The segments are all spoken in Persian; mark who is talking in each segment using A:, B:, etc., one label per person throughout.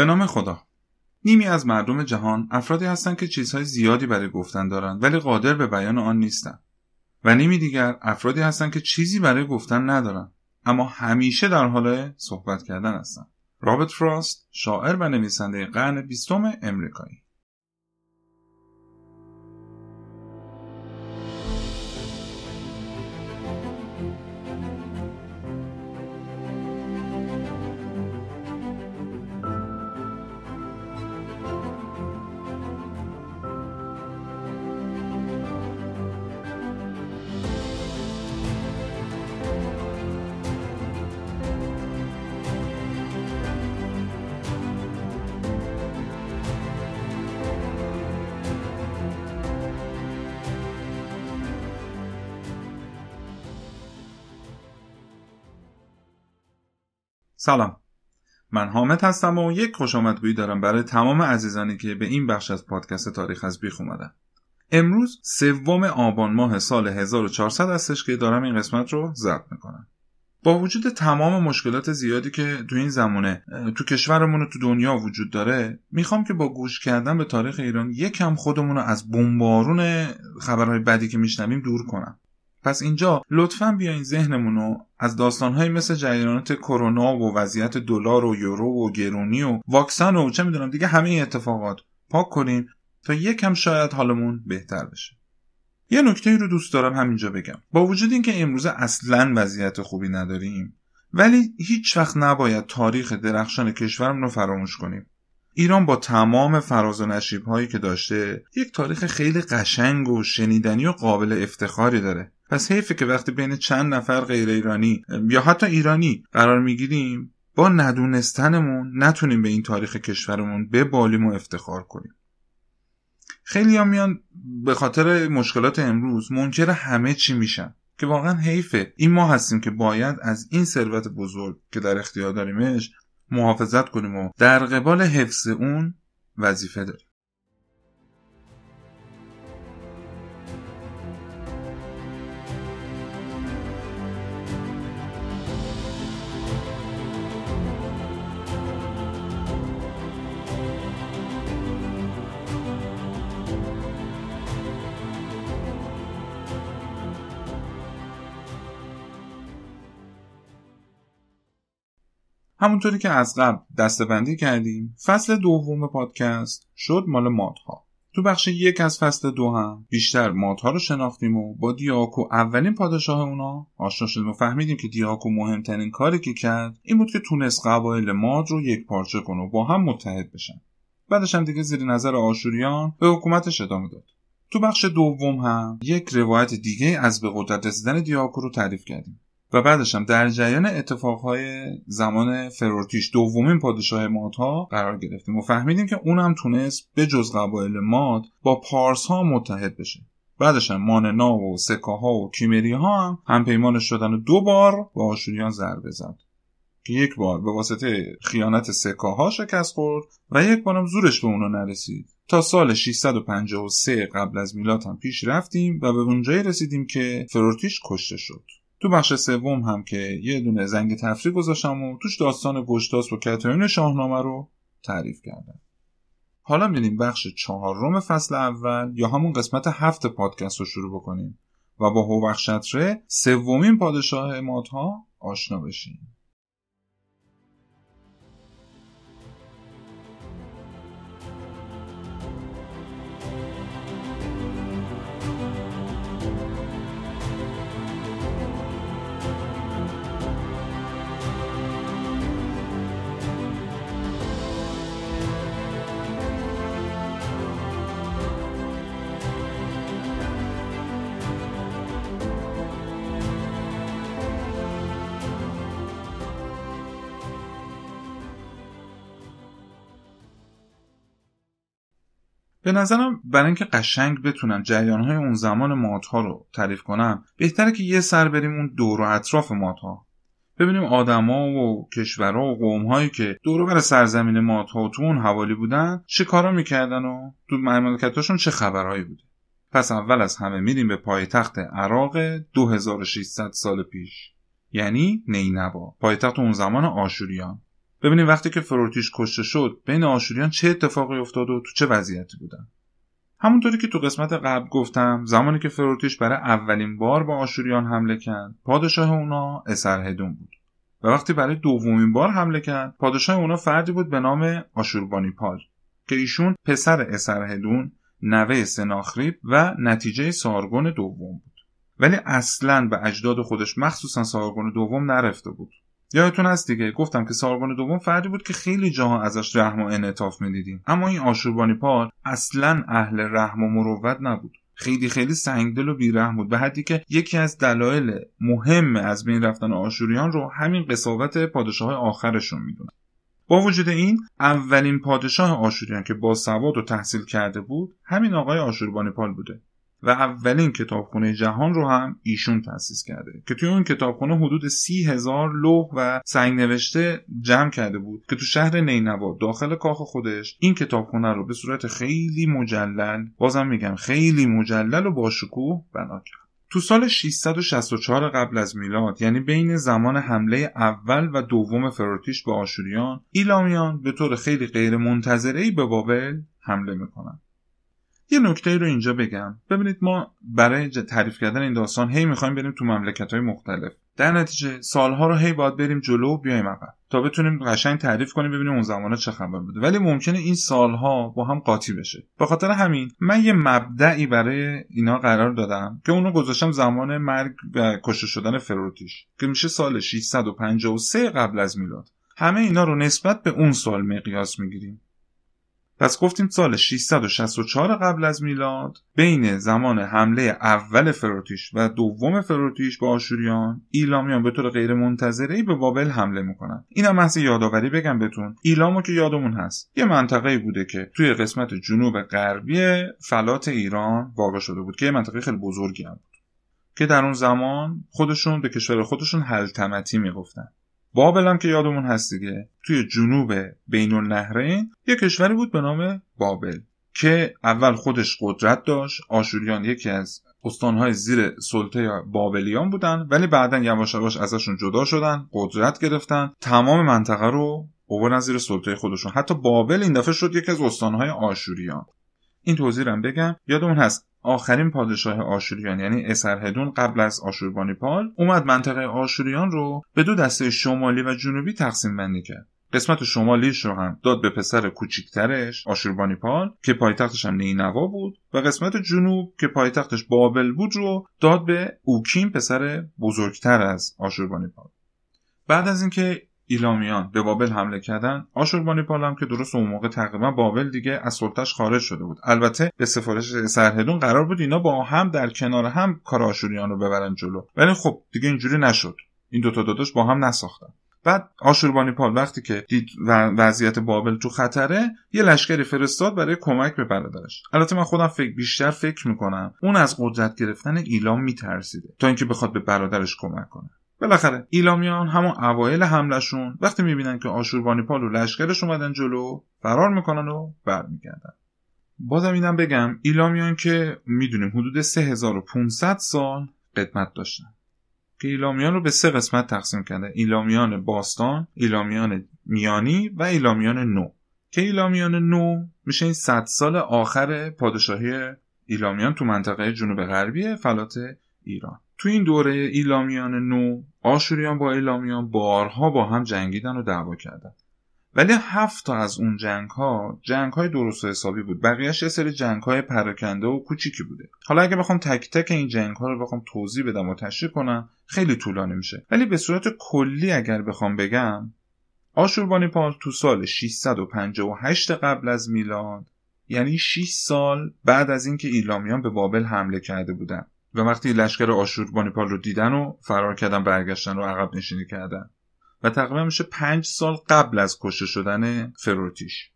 A: به نام خدا. نیمی از مردم جهان افرادی هستند که چیزهای زیادی برای گفتن دارند ولی قادر به بیان آن نیستند. و نیمی دیگر افرادی هستند که چیزی برای گفتن ندارند اما همیشه در حال صحبت کردن هستند. رابرت فراست شاعر و نویسنده قرن بیستم امریکایی. سلام. من حامد هستم و یک خوش آمدگویی دارم برای تمام عزیزانی که به این بخش از پادکست تاریخ از بیخ اومدن. امروز سوم آبان ماه سال 1400 هستش که دارم این قسمت رو ضبط می‌کنم. با وجود تمام مشکلات زیادی که تو این زمانه تو کشورمون و تو دنیا وجود داره می‌خوام که با گوش کردن به تاریخ ایران یکم خودمون رو از بمبارون خبرهای بدی که میشنویم دور کنم. پس اینجا لطفا بیاین ذهنمون رو از داستانهایی مثل جریانات کرونا و وضعیت دلار و یورو و گرونی و واکسن و چه می‌دونم دیگه همه اتفاقات پاک کنیم تا یکم شاید حالمون بهتر بشه. یه نکته رو دوست دارم همینجا بگم. با وجود اینکه امروزه اصلا وضعیت خوبی نداریم ولی هیچ وقت نباید تاریخ درخشان کشورمون رو فراموش کنیم. ایران با تمام فراز و نشیب هایی که داشته یک تاریخ خیلی قشنگ و شنیدنی و قابل افتخاری داره. پس حیفه که وقتی بین چند نفر غیر ایرانی یا حتی ایرانی قرار می‌گیریم با ندونستنمون نتونیم به این تاریخ کشورمون ببالیم و افتخار کنیم. خیلی میان به خاطر مشکلات امروز منکر همه چی میشن. که واقعا حیفه. این ما هستیم که باید از این ثروت بزرگ که در اختیار داریمش محافظت کنیم و در قبال حفظ اون وظیفه داریم. همونطوری که از قبل دستبندی کردیم فصل دوم پادکست شد مال مادها. تو بخش یک از فصل دو هم بیشتر مادها رو شناختیم و با دیاکو اولین پادشاه اونا آشنا شدیم و فهمیدیم که دیاکو مهمترین کاری که کرد این بود که تونست قبایل ماد رو یک پارچه کنه و با هم متحد بشن. بعدش هم دیگه زیر نظر آشوریان به حکومتش ادامه داد. تو بخش دوم هم یک روایت دیگه از به قدرت رسیدن دیاکو رو تعریف کردیم. و بعدش هم در جریان اتفاقهای زمان فرورتیش دومین پادشاه مادها قرار گرفتیم و فهمیدیم که اون هم تونست به جز قبایل ماد با پارس ها متحد بشه. بعدش هم ماننا و سکاها و کیمری ها هم همپیمانش شدن و دو بار با آشوریان ضربه زد. که یک بار به واسطه خیانت سکاها شکست خورد و یک بارم زورش به اونا نرسید. تا سال 653 قبل از میلاد هم پیش رفتیم و به اونجایی رسیدیم که فرورتیش کشته شد. تو بخش سوم هم که یه دونه زنگ تفریح گذاشتم و توش داستان گشتاس و کتاین شاهنامه رو تعریف کردم. حالا میریم بخش چهارم فصل اول یا همون قسمت هفت پادکست رو شروع بکنیم و با هوخشتره سومین پادشاه مادها آشنا بشیم. به نظرم برای اینکه قشنگ بتونم جریانهای اون زمان مادها رو تعریف کنم بهتره که یه سر بریم اون دور و اطراف مادها. ببینیم آدما و کشورها و قومهایی که دور بر سرزمین مادها و تو اون حوالی بودن چه کارا می‌کردن و تو مملکتاشون چه خبرهایی بوده. پس اول از همه میریم به پایتخت عراق 2600 سال پیش یعنی نینوا پایتخت اون زمان آشوریان. ببینیم وقتی که فروتیش کشته شد بین آشوریان چه اتفاقی افتاد و تو چه وضعیتی بودن؟ همونطوری که تو قسمت قبل گفتم زمانی که فروتیش برای اولین بار با آشوریان حمله کرد پادشاه اونا اسرهدون بود. و وقتی برای دومین بار حمله کرد پادشاه اونا فردی بود به نام آشوربانیپال که ایشون پسر اسرهدون نوه سناخریب و نتیجه سارگون دوم بود. ولی اصلا به اجداد خودش مخصوصا سارگون دوم نرفته بود. یادتون هست دیگه؟ گفتم که سارگون دوم فردی بود که خیلی جاها ازش رحم و انعطاف می‌دیدیم. اما این آشوربانی پال اصلا اهل رحم و مروت نبود. خیلی خیلی سنگدل و بیرحم بود. به حدی که یکی از دلایل مهم از بین رفتن آشوریان رو همین قصاوت پادشاه آخرشون می‌دونن. با وجود این اولین پادشاه آشوریان که با سواد و تحصیل کرده بود همین آقای آشوربانیپال بوده. و اولین کتابخونه جهان رو هم ایشون تأسیس کرده که توی اون کتابخونه حدود سی هزار لوح و سنگ نوشته جمع کرده بود که تو شهر نینوا داخل کاخ خودش این کتابخونه رو به صورت خیلی مجلل بازم میگم خیلی مجلل و با شکوه بنا کرد. تو سال 664 قبل از میلاد یعنی بین زمان حمله اول و دوم فروتیش به آشوریان ایلامیان به طور خیلی غیر منتظره به بابل حمله می‌کنن. یه نکته رو اینجا بگم. ببینید ما برای تعریف کردن این داستان هی می‌خوایم بریم تو مملکت های مختلف. در نتیجه سالها رو هی باید بریم جلو و بیایم عقب تا بتونیم قشنگ تعریف کنیم ببینیم اون زمانه چه خبر بوده. ولی ممکنه این سالها با هم قاطی بشه. به خاطر همین من یه مبدعی برای اینا قرار دادم که اونو گذاشتم زمان مرگ و کشته شدن فروتیش که میشه سال 653 قبل از میلاد. همه اینا رو نسبت به اون سال مقیاس می‌گیریم. پس گفتیم سال 664 قبل از میلاد بین زمان حمله اول فروتیش و دوم فروتیش با آشوریان ایلامیان به طور غیر منتظره به بابل حمله می‌کنن. اینم محض یادآوری بگم بهتون. ایلامو که یادمون هست. یه منطقه بوده که توی قسمت جنوب غربی فلات ایران واقع شده بود که یه منطقه خیلی بزرگی هم بود که در اون زمان خودشون به کشور خودشون حلتمتی می‌گفتن. بابل هم که یادمون هست دیگه توی جنوب بین النهرین یه کشوری بود به نام بابل که اول خودش قدرت داشت آشوریان یکی از استانهای زیر سلطه بابلیان بودن ولی بعدا یواش یواش ازشون جدا شدن قدرت گرفتن تمام منطقه رو اووردن زیر سلطه خودشون. حتی بابل این دفعه شد یکی از استانهای آشوریان. این توضیح هم بگم. یادمون هست آخرین پادشاه آشوریان یعنی اسرهدون قبل از آشوربانیپال اومد منطقه آشوریان رو به دو دسته شمالی و جنوبی تقسیم بندی کرد. قسمت شمالیش رو هم داد به پسر کوچیکترش آشوربانیپال که پایتختش هم نینوا بود و قسمت جنوب که پایتختش بابل بود رو داد به اوکیم پسر بزرگتر از آشوربانیپال بعد از اینکه ایلامیان به بابل حمله کردن آشوربانیپال هم که درست اون موقع تقریبا بابل دیگه از سلطش خارج شده بود. البته به سفارش سرهدون قرار بود اینا با هم در کنار هم کار آشوریان رو ببرن جلو. ولی خب دیگه اینجوری نشد. این دوتا داداش با هم نساختن. بعد آشوربانیپال وقتی که دید وضعیت بابل تو خطره یه لشکری فرستاد برای کمک به برادرش. البته من خودم فکر بیشتر فکر می‌کنم اون از قدرت گرفتن ایلام میترسیده تا اینکه بخواد به برادرش کمک کنه. بالاخره ایلامیان همون اوایل حملهشون وقتی می‌بینن که آشوربانیپال و لشکرش اومدن جلو فرار می‌کنن و برمیگردن. بازم اینم بگم ایلامیان که می‌دونیم حدود 3500 سال قدمت داشتن. که ایلامیان رو به سه قسمت تقسیم کرده ایلامیان باستان ایلامیان میانی و ایلامیان نو. که ایلامیان نو میشه این 100 سال آخر پادشاهی ایلامیان تو منطقه جنوب غربی فلات ایران. تو این دوره ایلامیان نو آشوریان با ایلامیان بارها با هم جنگیدن و دعوا کردن. ولی هفت تا از اون جنگ ها جنگ های درست و حسابی بود. بقیهش یه سری جنگ های پراکنده و کوچیکی بوده. حالا اگه بخوام تک تک این جنگ ها رو بخوام توضیح بدم و تشریح کنم خیلی طولانی میشه. ولی به صورت کلی اگر بخوام بگم آشوربانیپال تو سال 658 قبل از میلاد یعنی 6 سال بعد از اینکه ایلامیان به بابل حمله کرده بودن. و وقتی لشکر آشوربانیپال رو دیدن و فرار کردن برگشتن و عقب نشینی کردن. و تقریبا میشه پنج سال قبل از کشته شدن فروتیش.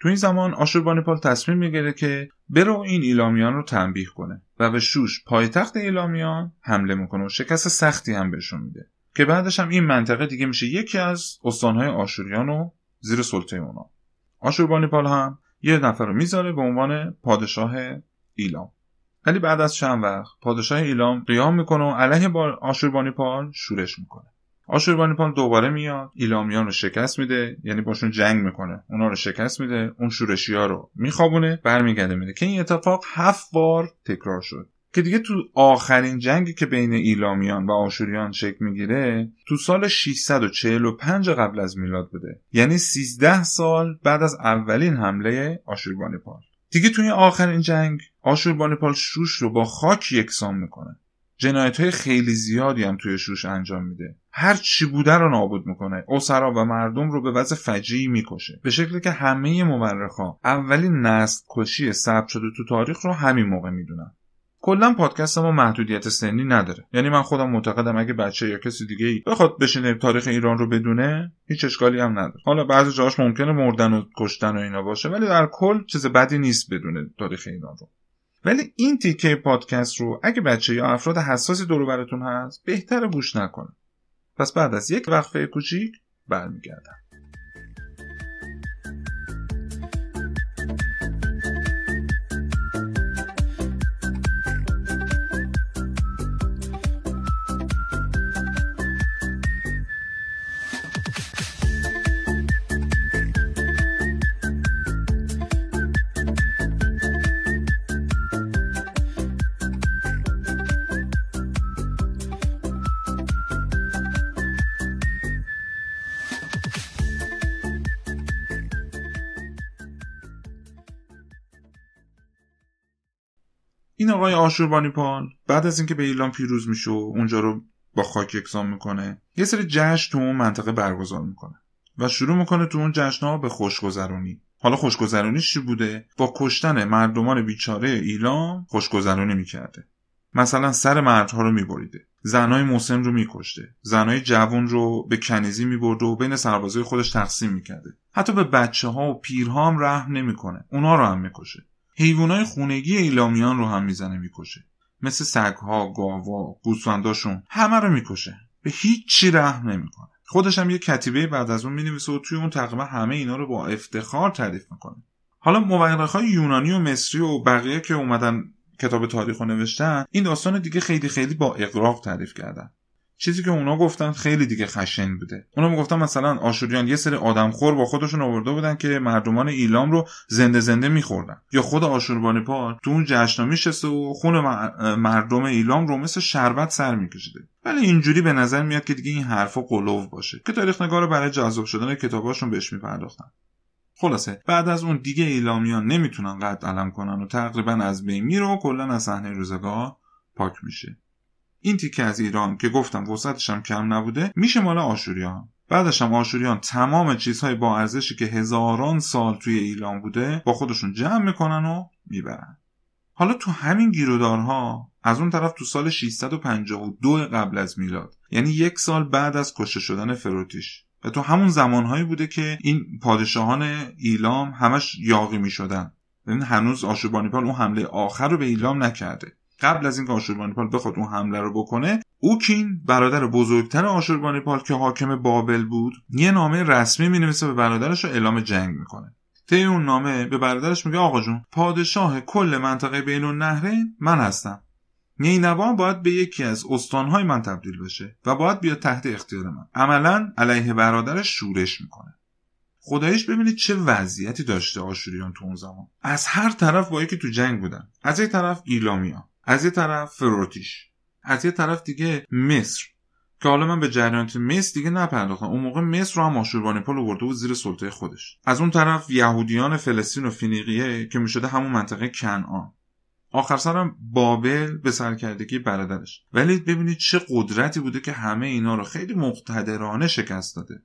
A: تو این زمان آشوربانیپال تصمیم می‌گیره که برو این ایلامیان رو تنبیه کنه و به شوش پایتخت ایلامیان حمله می‌کنه و شکست سختی هم بهشون میده. که بعدش هم این منطقه دیگه میشه یکی از استانهای آشوریان و زیر سلطه اونا. آشوربانیپال هم یه نفر رو می‌ذاره به عنوان پادشاه ایلام. ولی بعد از چند وقت پادشاه ایلام قیام می‌کنه و علیه با آشوربانیپال شورش می‌کنه. آشوربانیپال دوباره میاد ایلامیان رو شکست میده یعنی باشون جنگ می‌کنه. اونا رو شکست میده اون شورشی ها رو میخوابونه برمیگرده میده. که این اتفاق هفت بار تکرار شد. که دیگه تو آخرین جنگی که بین ایلامیان و آشوریان شکل می‌گیره تو سال 645 قبل از میلاد بوده. یعنی 13 سال بعد از اولین حمله آشوربانیپال دیگه توی آخرین جنگ آشوربانیپال شوش رو با خاک یکسان می‌کنه. جنایت های خیلی زیادی هم توی شوش انجام میده. هر چی بوده رو نابود می‌کنه. اسرا و مردم رو به وضع فجیعی می‌کشه. به شکلی که همه مورخا اولین نسل کشی ثبت شده تو تاریخ رو همین موقع می‌دونن. کلا پادکست ما محدودیت سنی نداره. یعنی من خودم معتقدم اگه بچه یا کسی دیگه ای بخواد بشینه تاریخ ایران رو بدونه هیچ اشکالی هم نداره. حالا بعضی جاهاش ممکنه مردن و کشتن و اینا باشه ولی در کل چیز بدی نیست بدونه تاریخ ایران رو. ولی این تیکه پادکست رو اگه بچه یا افراد حساسی دور براتون هست بهتر گوش نکنه. پس بعد از یک وقفه کوچیک برمیگردم. آقای آشوربانیپال بعد از اینکه به ایلان پیروز میشه و اونجا رو با خاک یکسان می‌کنه یه سری جشن تو اون منطقه برگزار می‌کنه و شروع می‌کنه تو اون جشنها به خوشگذرونی. حالا خوشگذرونیش چی بوده؟ با کشتن مردمان بیچاره ایلام خوشگذرونی می‌کرده. مثلا سر مردها رو میبریده. زنای مسن رو میکشته. زنای جوون رو به کنیزی میبرده و بین سربازای خودش تقسیم می‌کرده. حتی به بچه ها و پیرها هم رحم نمی‌کنه. اونا رو هم می‌کشه. حیوانای خونگی ایلامیان رو هم می‌زنه می‌کشه. مثل سگها گاوا گوسفنداشون همه رو می‌کشه. به هیچی رحم نمی‌کنه. خودش هم یه کتیبه بعد از اون می‌نویسه و توی اون تقریبا همه اینا رو با افتخار تعریف می‌کنه. حالا مورخهای یونانی و مصری و بقیه که اومدن کتاب تاریخ رو نوشتن این داستان دیگه خیلی خیلی با اقراق تعریف کردن. چیزی که اونا گفتن خیلی دیگه خشن بوده. اونا می‌گفتن مثلا آشوریان یه سری آدمخور با خودشون آورده بودن که مردمان ایلام رو زنده زنده میخوردن. یا خود آشوربانیپال تو اون جشن میشسته و خون مردم ایلام رو مثل شربت سر میکشیده. ولی اینجوری به نظر میاد که دیگه این حرفا قلوب باشه که تاریخ نگار برای جذاب شدن کتاباشون بهش میپرداختن. خلاصه بعد از اون دیگه ایلامیان نمی‌تونن قد علم کنن و تقریبا از بین میره و کلا از صحنه روزگار پاک میشه. این تیکه از ایران که گفتم وسعتش هم کم نبوده میشه مال آشوریان. بعدش هم آشوریان تمام چیزهای با ارزشی که هزاران سال توی ایران بوده با خودشون جمع می‌کنن و می‌برن. حالا تو همین گیرودارها از اون طرف تو سال 652 قبل از میلاد یعنی یک سال بعد از کشته شدن فروتیش. و تو همون زمانهایی بوده که این پادشاهان ایلام همش یاقی می‌شدن. یعنی هنوز آشوربانیپال اون حمله آخر رو به ایلام نکرده. قبل از اینکه آشوربانیپال بخواد اون حمله رو بکنه اوکین برادر بزرگتر آشوربانیپال که حاکم بابل بود یه نامه رسمی می‌نویسه به برادرش رو اعلام جنگ می‌کنه. طی اون نامه به برادرش میگه آقا جون پادشاه کل منطقه بین النهرین من هستم. نینوا باید به یکی از استانهای من تبدیل بشه و باید بیاد تحت اختیار من. عملا علیه برادرش شورش می‌کنه. خدایش ببینید چه وضعیتی داشته آشوریان تو اون زمان. از هر طرف با یکی تو جنگ بودن. از یک طرف ایلامیان. از یه طرف فروتیش از یه طرف دیگه مصر. که حالا من به جریانات مصر دیگه نپرداختم. اون موقع مصر رو هم آشوربانیپال آورده بود زیر سلطه خودش. از اون طرف یهودیان فلسطین و فینیقیه که می‌شده همون منطقه کنعان. آخر سرم بابل به سرکردگی برادرش. ولی ببینید چه قدرتی بوده که همه اینا رو خیلی مقتدرانه شکست داده.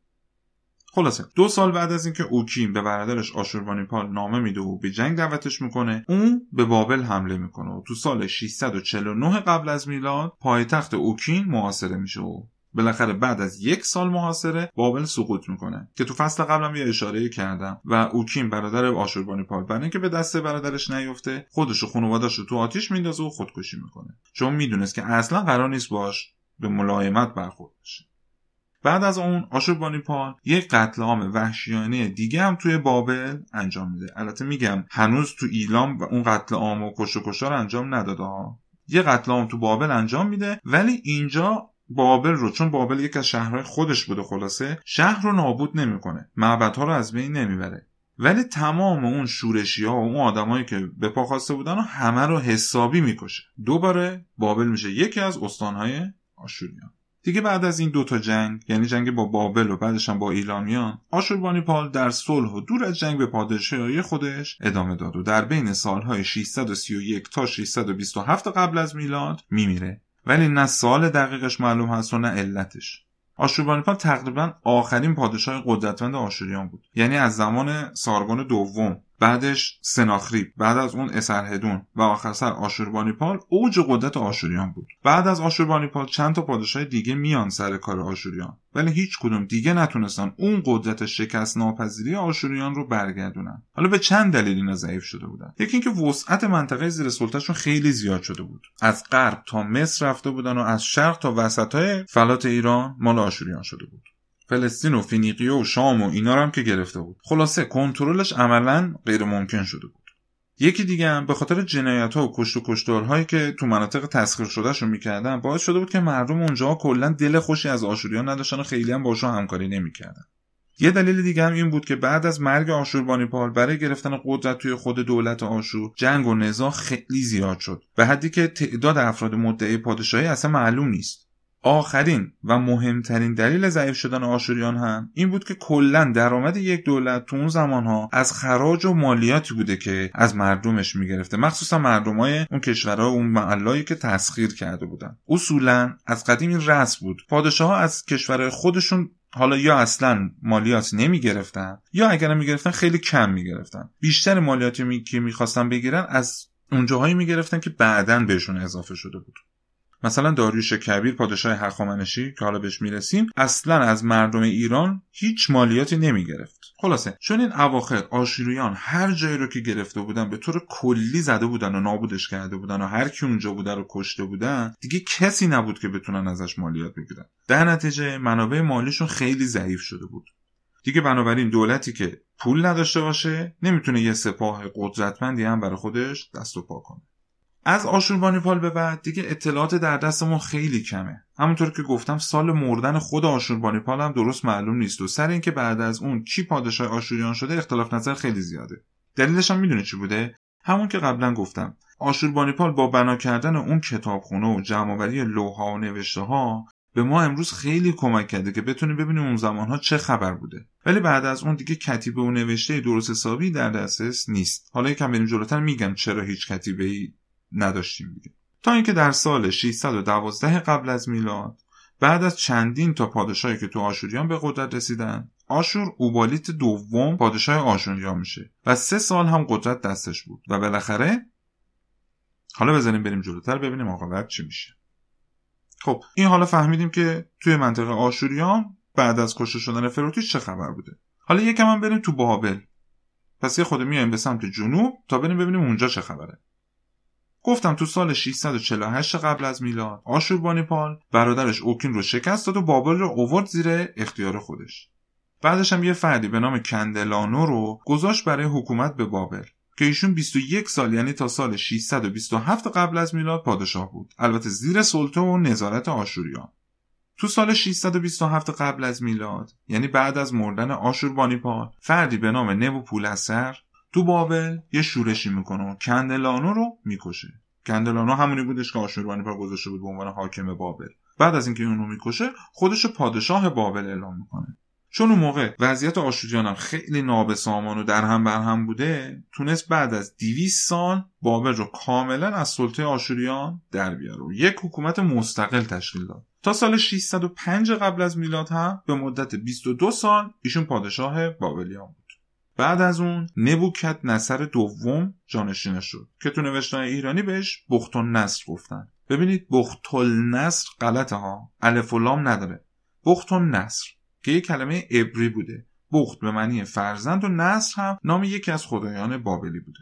A: خلاصه دو سال بعد از اینکه اوکیم به برادرش آشوربانیپال نامه میده و به جنگ دعوتش می‌کنه اون به بابل حمله می‌کنه و تو سال 649 قبل از میلاد پایتخت اوکین محاصره میشه و بالاخره بعد از یک سال محاصره بابل سقوط می‌کنه که تو فصل قبلم یه اشاره کردم و اوکیم برادر آشوربانیپال برای اینکه به دست برادرش نیفته خودش و خانواده‌اش رو تو آتیش میندازه و خودکشی می‌کنه. چون می‌دونست که اصلا قرار نیست باش به ملایمت برخورد بشه. بعد از اون آشوربانیپال یک قتل عام وحشیانه دیگه هم توی بابل انجام میده. البته میگم هنوز تو ایلام و اون قتل عام و کش و کشار انجام نداده ها. یه قتل عام تو بابل انجام میده ولی اینجا بابل رو چون بابل یک از شهرهای خودش بوده خلاصه شهر رو نابود نمی‌کنه. معبدها رو از بین نمی‌بره. ولی تمام اون شورشی ها و اون آدمایی که به پا خواسته بودن و همه رو حسابی می‌کشه. دوباره بابل میشه یکی از استانهای آشوریان. دیگه بعد از این دوتا جنگ یعنی جنگ با بابل و بعدش هم با ایلامیان آشوربانیپال در صلح و دور از جنگ به پادشاهی خودش ادامه داد و در بین سالهای 631 تا 627 قبل از میلاد میمیره. ولی نه سال دقیقش معلوم هست و نه علتش. آشوربانیپال تقریبا آخرین پادشاه قدرتمند آشوریان بود. یعنی از زمان سارگون دوم. بعدش سناخریب بعد از اون اسرهدون و آخر سر آشوربانیپال اوج قدرت آشوریان بود. بعد از آشوربانیپال چند تا پادشاه دیگه میان سر کار آشوریان. ولی هیچ کدوم دیگه نتونستن اون قدرت شکست ناپذیری آشوریان رو برگردونن. حالا به چند دلیل اینا ضعیف شده بودن. یکی اینکه وسعت منطقه زیر سلطهشون خیلی زیاد شده بود. از غرب تا مصر رفته بودن و از شرق تا وسط فلات ایران مال آشوریان شده بود. فلسطین و فینیقیه و شام و اینا رو هم که گرفته بود. خلاصه کنترلش عملا غیر ممکن شده بود. یکی دیگه هم به خاطر جنایت ها و کشت و کشتارهایی که تو مناطق تسخیر شدهشون می‌کردن باعث شده بود که مردم اونجا کلا دل خوشی از آشوریان نداشتن و خیلی هم باشون همکاری نمی‌کردن. یه دلیل دیگه هم این بود که بعد از مرگ آشوربانیپال برای گرفتن قدرت توی خود دولت آشور جنگ و نزاع خیلی زیاد شد. به حدی که تعداد افراد مدعی پادشاهی اصلا معلوم نیست. آخرین و مهمترین دلیل ضعیف شدن آشوریان هم این بود که کلا درآمد یک دولت تو اون زمانها از خراج و مالیاتی بوده که از مردمش می‌گرفته. مخصوصا مردمای اون کشورها و اون محلهایی که تسخیر کرده بودن. اصولا از قدیم این رسم بود. پادشاه ها از کشورهای خودشون حالا یا اصلا مالیات نمی گرفتن یا اگر می گرفتن خیلی کم می گرفتن بیشتر مالیاتی می... که می‌خواستن بگیرن از اونجاهایی می گرفتن که بعدا بهشون اضافه شده بود. مثلا داریوش کبیر پادشاه هخامنشی که حالا بهش می‌رسیم اصلا از مردم ایران هیچ مالیاتی نمی‌گرفت. خلاصه چون این اواخر آشوریان هر جایی رو که گرفته بودن به طور کلی زده بودن و نابودش کرده بودن و هر کی اونجا بوده رو کشته بودن دیگه کسی نبود که بتونن ازش مالیات بگیرن. در نتیجه منابع مالیشون خیلی ضعیف شده بود. دیگه بنابراین دولتی که پول نداشته باشه نمی‌تونه یه سپاه قدرتمندی هم برای خودش دست و پا کنه. از آشوربانیپال به بعد دیگه اطلاعات در دستمون خیلی کمه. همونطور که گفتم سال مردن خود آشوربانیپال هم درست معلوم نیست و سر اینکه بعد از اون کی پادشاه آشوریان شده اختلاف نظر خیلی زیاده. دلیلش هم می‌دونه چی بوده؟ همون که قبلا گفتم آشوربانیپال با بنا کردن اون کتابخونه و جمعآوری لوها و نوشته ها به ما امروز خیلی کمک کرده که بتونیم ببینیم اون زمانها چه خبر بوده. ولی بعد از اون دیگه کتیبه و نوشته درست حسابی در دسترس نیست. حالا یکم بریم جلوتر میگم چرا هیچ کتیبه ای نداشتیم دیگه. تا اینکه در سال 612 قبل از میلاد بعد از چندین تا پادشاهی که تو آشوریان به قدرت رسیدن آشور اوبالیت دوم پادشاه آشوریان میشه و سه سال هم قدرت دستش بود و بالاخره حالا بزنیم بریم جلوتر ببینیم عاقبت چی میشه. خب این حالا فهمیدیم که توی منطقه آشوریان بعد از کشته شدن فروتیش چه خبر بوده؟ حالا یکم هم بریم تو بابل. پس یه خود میایم به سمت جنوب تا بریم ببینیم اونجا چه خبره. گفتم تو سال 648 قبل از میلاد آشوربانیپال برادرش اوکین رو شکست داد و بابل رو اوورد زیر اختیار خودش. بعدش هم یه فردی به نام کندلانو رو گذاشت برای حکومت به بابل که ایشون 21 سال یعنی تا سال 627 قبل از میلاد پادشاه بود البته زیر سلطه و نظارت آشوریان. تو سال 627 قبل از میلاد یعنی بعد از مردن آشوربانیپال فردی به نام نبوپولسر تو بابل یه شورشی می‌کنه و کندلانو رو می‌کشه. کندلانو همونی بودش که آشوربانیپال گذاشته بود به عنوان حاکم بابل. بعد از اینکه اونو می‌کشه خودش پادشاه بابل اعلام می‌کنه. چون اون موقع وضعیت آشوریان خیلی نابسامان و در هم بر هم بوده تونست بعد از 200 سال بابل رو کاملا از سلطه آشوریان در بیاره و یک حکومت مستقل تشکیل داد. تا سال 605 قبل از میلاد هم به مدت 22 سال ایشون پادشاه بابلیان بود. بعد از اون نبوکت نصر دوم جانشینش شد که تو نوشتن ایرانی بهش بختون نصر گفتن. ببینید بختل نصر غلطه ها. الف و لام نداره. بختون نصر که یک کلمه عبری بوده. بخت به معنی فرزند و نصر هم نام یکی از خدایان بابلی بوده.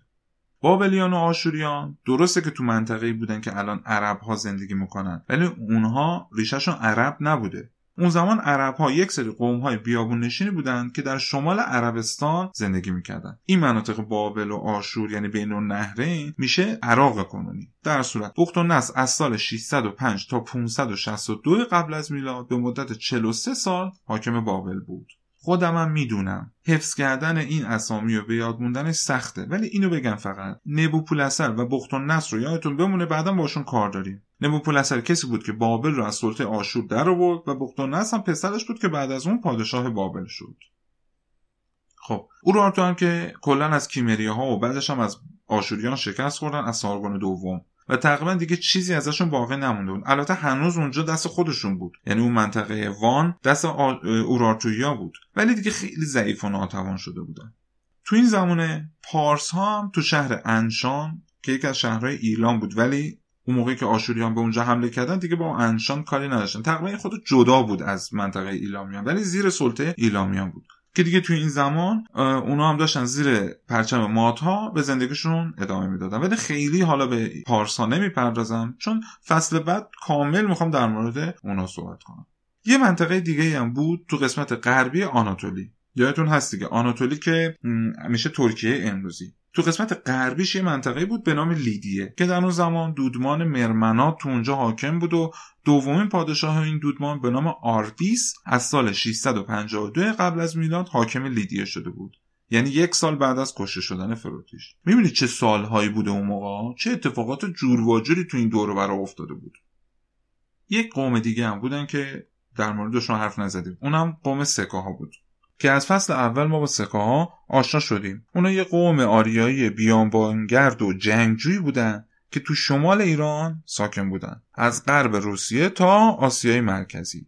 A: بابلیان و آشوریان درسته که تو منطقه‌ای بودن که الان عرب ها زندگی می‌کنن ولی اونها ریشهشون عرب نبوده. اون زمان عرب ها یک سری قوم های بیابون نشینی بودند که در شمال عربستان زندگی می‌کردن این مناطق بابل و آشور یعنی بین نهرین میشه عراق کنونی در صورت بخت و نصر از سال 605 تا 562 قبل از میلاد به مدت 43 سال حاکم بابل بود. خودمم می‌دونم. حفظ کردن این اسامی و به یاد موندنش سخته. ولی اینو بگم فقط. نبوپولسر و بخت و نصر رو یادتون بمونه بعدا باشون کار داریم. نبوپولسر کسی بود که بابل رو از سلطه آشور در آورد و بخت و نصر هم پسرش بود که بعد از اون پادشاه بابل شد. خب اورارتو هم که کلا از کیمریا ها و بعدش هم از آشوریان شکست خوردن از سارگون دوم. و تقریبا دیگه چیزی ازشون باقی نمونده بود. البته هنوز اونجا دست خودشون بود. یعنی اون منطقه وان دست اورارتویا بود. ولی دیگه خیلی ضعیف و ناتوان شده بودن. تو این زمانه پارس ها هم تو شهر انشان که یکی از شهرهای ایران بود ولی اون موقعی که آشوریان به اونجا حمله کردن دیگه با انشان کاری نداشتن. تقریبا خود جدا بود از منطقه ایلامیان ولی زیر سلطه ایلامیان بود. که دیگه توی این زمان اونا هم داشتن زیر پرچم ماتها به زندگیشون ادامه می‌دادن. ولی خیلی حالا به پارسا نمی‌پردازم چون فصل بعد کامل می‌خوام در مورد اونا صحبت کنم. یه منطقه دیگه هم بود تو قسمت غربی آناتولی. یادتون هست دیگه. آناتولی که میشه ترکیه امروزی. تو قسمت غربیش یه منطقه بود به نام لیدیه که در اون زمان دودمان مرمنات تو اونجا حاکم بود و دومین پادشاه این دودمان به نام آربیس از سال 652 قبل از میلاد حاکم لیدیه شده بود. یعنی یک سال بعد از کشته شدن فروتیش. می‌بینید چه سالهایی بوده اون موقع؟ چه اتفاقات جور و جوری تو این دور برا افتاده بود؟ یک قوم دیگه هم بودن که در موردشون حرف نزدیم. اونم قوم سکاها بود. که از فصل اول ما با سکاها آشنا شدیم. اونا یه قوم آریایی بیانبانگرد و جنگجویی بودن که تو شمال ایران ساکن بودن. از غرب روسیه تا آسیای مرکزی.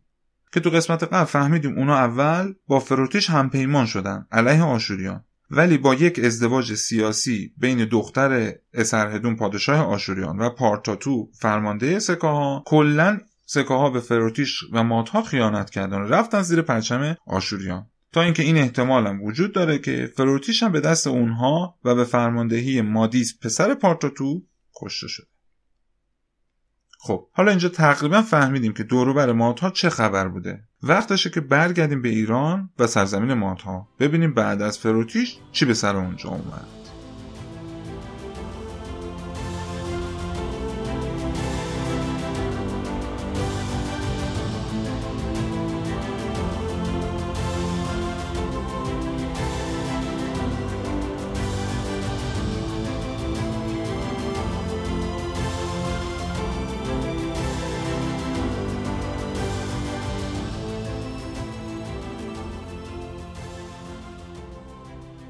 A: که تو قسمت قبل فهمیدیم اونا اول با فروتیش همپیمان شدن علیه آشوریان. ولی با یک ازدواج سیاسی بین دختر اسرهدون پادشاه آشوریان و پارتاتو فرمانده سکاها کلا سکاها به فروتیش و ماتها خیانت کردن رفتن زیر پرچم آشوریان. اینکه این احتمال هم وجود داره که فروتیش هم به دست اونها و به فرماندهی مادیس پسر پارتاتو کشته شده. خب حالا اینجا تقریبا فهمیدیم که دوروبر ماتها چه خبر بوده. وقتشه که برگردیم به ایران و سرزمین ماتها ببینیم بعد از فروتیش چی به سر اونجا اومد.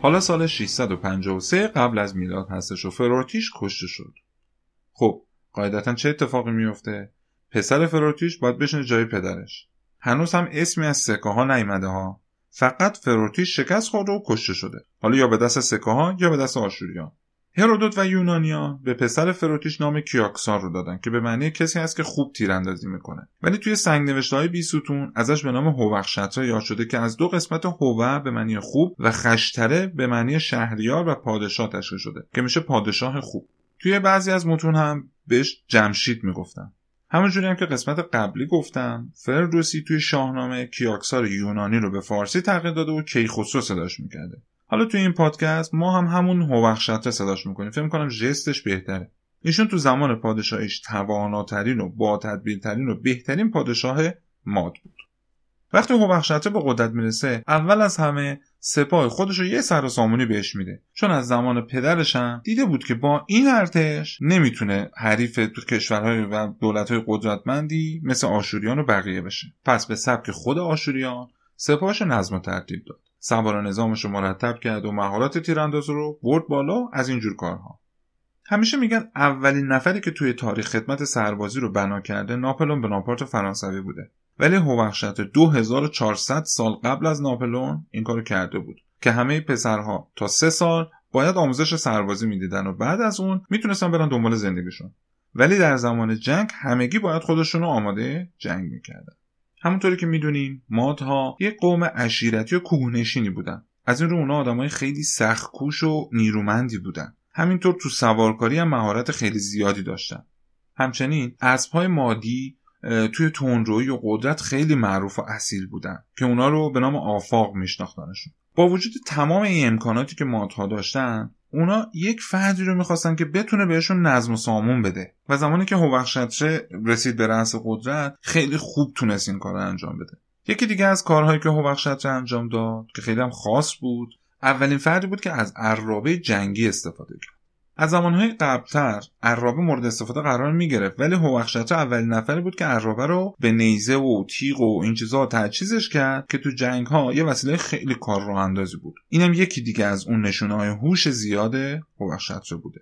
A: حالا سال 653 قبل از میلاد هستش و فراتیش کشته شد. خب قاعدتا چه اتفاقی میفته؟ پسر فراتیش باید بشنه جای پدرش. هنوز هم اسمی از سکه ها نیمده ها. فقط فراتیش شکست خورده و کشته شده. حالا یا به دست سکه ها یا به دست آشوریان. هرودوت و یونانیا به پسر فروتیش نام کیاکسار رو دادن که به معنی کسی هست که خوب تیراندازی می‌کنه. ولی توی سنگ نوشته های بیستون ازش به نام هوخشتره یاد شده که از دو قسمت هوه به معنی خوب و خشتره به معنی شهریار و پادشاه تشکیل شده که میشه پادشاه خوب. توی بعضی از متون هم بهش جمشید می‌گفتن. همونجوری هم که قسمت قبلی گفتم فردوسی توی شاهنامه کیاکسار یونانی رو به فارسی تغییر داده و کیخسرو صداش می‌کرده. حالا توی این پادکست ما هم همون هوخشته صداش می‌کنیم. فکر می‌کنم جستش بهتره. ایشون تو زمان پادشاهیش تواناترین و با تدبیرترین و بهترین پادشاه ماد بود. وقتی هوخشته به قدرت می‌رسه اول از همه سپاه خودش رو یه سر و سامونی بهش میده. چون از زمان پدرش هم دیده بود که با این ارتش نمی‌تونه حریف تو کشورهای و دولتهای قدرتمندی مثل آشوریان و بقیه بشه. پس به سبک خود آشوریان سپاهش نظم و ترتیب داد. سوار نظامش رو مرتب کرد و مهارت تیرانداز رو برد بالا از اینجور کارها. همیشه میگن اولین نفری که توی تاریخ خدمت سربازی رو بنا کرده ناپلون بناپارت فرانسوی بوده. ولی هوخشت 2400 سال قبل از ناپلون این کارو کرده بود که همه پسرها تا سه سال باید آموزش سربازی می‌دیدن و بعد از اون می‌تونستن برن دنبال زندگیشون. ولی در زمان جنگ همگی باید خودشون رو آماده جنگ می‌کردن. همونطوری که می‌دونیم مادها یک قوم عشیرتی و کوهنشینی بودن. از این رو اونا آدمای خیلی سختکوش و نیرومندی بودن. همینطور تو سوارکاری هم مهارت خیلی زیادی داشتن. همچنین اسبهای مادی توی تونروی و قدرت خیلی معروف و اصیل بودن که اونا رو به نام آفاق میشناختنشون. با وجود تمام این امکاناتی که مادها داشتن اونا یک فردی رو می‌خواستن که بتونه بهشون نظم و سامون بده. و زمانی که هوخشتره رسید به رأس قدرت خیلی خوب تونست این کار رو انجام بده. یکی دیگه از کارهایی که هوخشتره انجام داد که خیلی هم خاص بود اولین فردی بود که از عرابه جنگی استفاده کرد. از زمانهای قبلتر عرابه مورد استفاده قرار می گرفت ولی هوخشتر اولین نفری بود که عرابه رو به نیزه و تیغ و این چیزا تجهیزش کرد که تو جنگ ها یه وسیله خیلی کار رو اندازی بود. اینم یکی دیگه از اون نشونه های هوش زیاد هوخشتر بوده.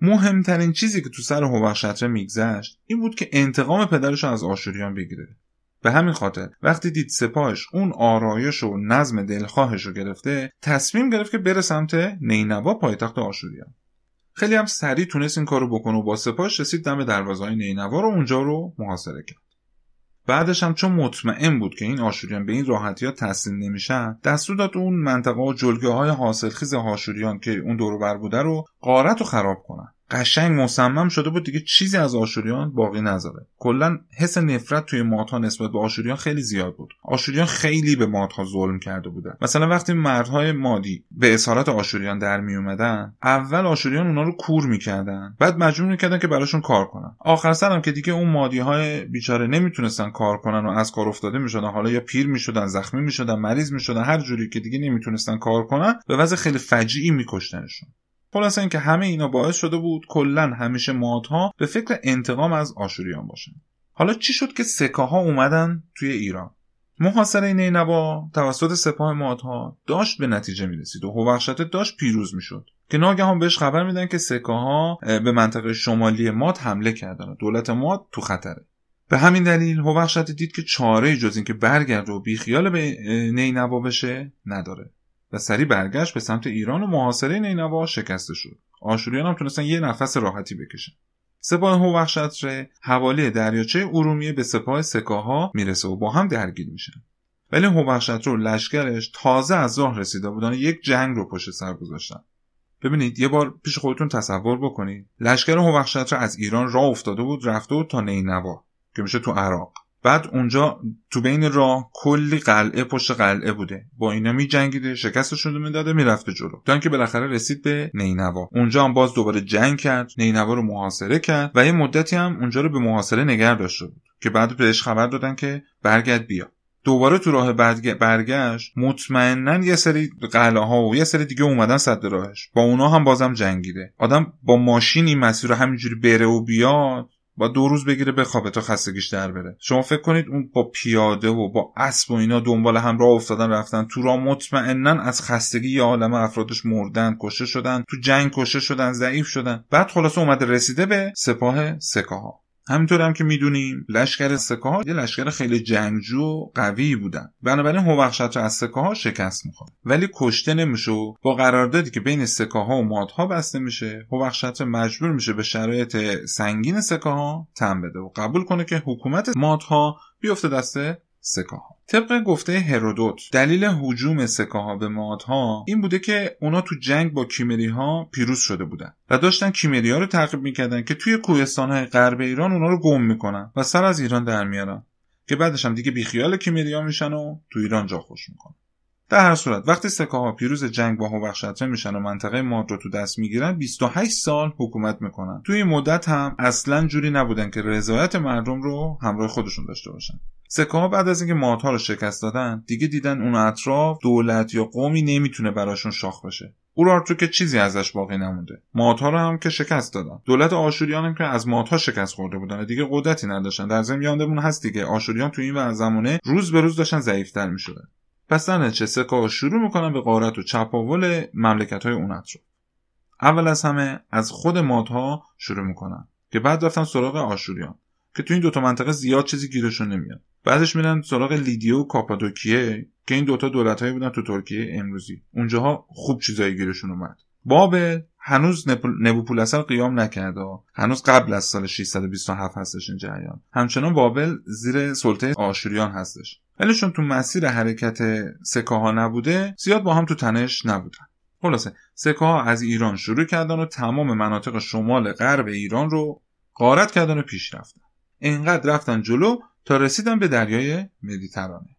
A: مهمترین چیزی که تو سر هوخشتر میگذشت این بود که انتقام پدرش از آشوریان بگیره. به همین خاطر وقتی دید سپاهش اون آرایش و نظم دلخواهش رو گرفته تصمیم گرفت که بره سمت نینوا پایتخت آشوریان. خیلی هم سریع تونست این کارو بکنه و با سپاهش رسید دم دروازه‌های نینوا رو اونجا رو محاصره کرد. بعدش هم چون مطمئن بود که این آشوریان به این راحتی ها تسلیم نمیشن دستور داد اون منطقه و جلگه های حاصلخیز هاشوریان که اون دور بر بوده رو غارت و خراب کنن. قشنگ مصمم شده بود دیگه چیزی از آشوریان باقی نذاره. کلا حس نفرت توی مادها نسبت به آشوریان خیلی زیاد بود. آشوریان خیلی به مادها ظلم کرده بودن مثلا وقتی مردهای مادی به اسارت آشوریان در می اومدن اول آشوریان اونا رو کور می‌کردن. بعد مجبور می‌کردن که براشون کار کنن. آخر سرم که دیگه اون مادی های بیچاره نمی‌تونستن کار کنن و از کار افتاده می‌شدن. حالا یا پیر می‌شدن زخمی می‌شدن مریض می‌شدن هر جوری که دیگه نمی‌تونستن کار کنن به وضع خیلی فجیعی میکشتنشون. خلاصه اینکه همه اینا باعث شده بود کلا همیشه مادها به فکر انتقام از آشوریان باشن. حالا چی شد که سکاها اومدن توی ایران؟ محاصره نینوا توسط سپاه مادها داشت به نتیجه می‌رسید و هوخشته داشت پیروز می‌شد که ناگهان بهش خبر میدن که سکاها به منطقه شمالی ماد حمله کردن و دولت ماد تو خطره. به همین دلیل هوخشته دید که چاره جز اینکه برگرده و بیخیال به نینوا بشه نداره. و سری برگشت به سمت ایران و محاصره نینوا شکسته شد. آشوریان هم تونستن یه نفس راحتی بکشن. سپاه هوخشتره حوالی دریاچه ارومیه به سپاه سکاها می‌رسه و با هم درگیر میشن. ولی هوخشتره و لشکرش تازه از راه رسیده بودن یک جنگ رو پشت سر گذاشتن. ببینید یه بار پیش خودتون تصور بکنید. لشکر هوخشتره از ایران راه افتاده بود رفته بود تا نینوا که میشه تو عراق. بعد اونجا تو بین راه کلی قلعه پشت قلعه بوده. با اینا می جنگیده شکستشون می‌داده می‌رفته جلو. تا اینکه بالاخره رسید به نینوا. اونجا هم باز دوباره جنگ کرد نینوا رو محاصره کرد و یه مدتی هم اونجا رو به محاصره نگه داشته بود که بعد بهش خبر دادن که برگرد بیا. دوباره تو راه برگشت مطمئنا یه سری قلعه ها و یه سری دیگه اومدن صد راهش. با اونا هم بازم جنگیده. آدم با ماشین این مسیر رو همینجوری بره و بیاد با دو روز بگیره بخوابه تا خستگیش در بره. شما فکر کنید اون با پیاده و با اسب و اینا دنبال هم راه افتادن رفتن تو را مطمئنا از خستگی یه عالم افرادش مردن کشته شدن تو جنگ کشته شدن ضعیف شدن. بعد خلاصه اومده رسیده به سپاه سکاها. همینطور هم که می‌دونیم لشکر سکه ها یه لشکر خیلی جنگجو و قوی بودن. بنابراین هوخشت از سکه ها شکست می‌خواد. ولی کشته نمیشه و با قراردادی که بین سکه ها و مادها بسته میشه هوخشت مجبور میشه به شرایط سنگین سکه ها تن بده و قبول کنه که حکومت مادها بیفته دست سکاها. طبق گفته هرودوت دلیل حجوم سکاها به مادها این بوده که اونا تو جنگ با کیمری ها پیروز شده بودن و داشتن کیمری ها رو تعقیب می‌کردن که توی کوهستان های غرب ایران اونا رو گم می‌کنن و سر از ایران در میارن که بعدش هم دیگه بیخیال کیمری ها میشن و تو ایران جا خوش می‌کنن. در هر صورت وقتی سکاها پیروز جنگ با هوخشتره میشن و منطقه ماد رو تو دست می‌گیرن 28 سال حکومت می‌کنن. توی این مدت هم اصلا جوری نبودن که رضایت مردم رو همراه خودشون داشته باشن. سکه بعد از اینکه مادها رو شکست دادن دیگه دیدن اون اطراف دولت یا قومی نمی‌تونه براشون شاخ بشه. اورارتو که چیزی ازش باقی نمونده. مادها رو هم که شکست دادن. دولت آشوریان هم که از مادها شکست خورده بودن و دیگه قدرتی نداشتن. در ضمن یادمون هست دیگه. آشوریان تو این زمانه روز به روز داشتن ضعیفتر می‌شدن. پس نتیجه سکه شروع می‌کنن به قارت و چپاول مملکت های اون اطراف اول از همه از خود مادها شروع می‌کنن که بعد رفتن سراغ آشوریان که تو این دوتا منطقه زیاد چیزی گیرشون نمیاد. بعدش میرن سراغ لیدیو و کاپادوکیه که این دوتا دولتهایی بودن تو ترکیه امروزی. اونجاها خوب چیزایی گیرشون اومد. بابل هنوز نبوپولسر قیام نکرده هنوز قبل از سال 627 هستش این جریان. همچنان بابل زیر سلطه آشوریان هستش. ولی چون تو مسیر حرکت سکاها نبوده زیاد با هم تو تنش نبودن. خلاصه سکاها از ایران شروع کردن و تمام مناطق شمال غرب ایران رو غارت کردن و پیش رفتن. انقدر رفتن جلو تا رسیدن به دریای مدیترانه.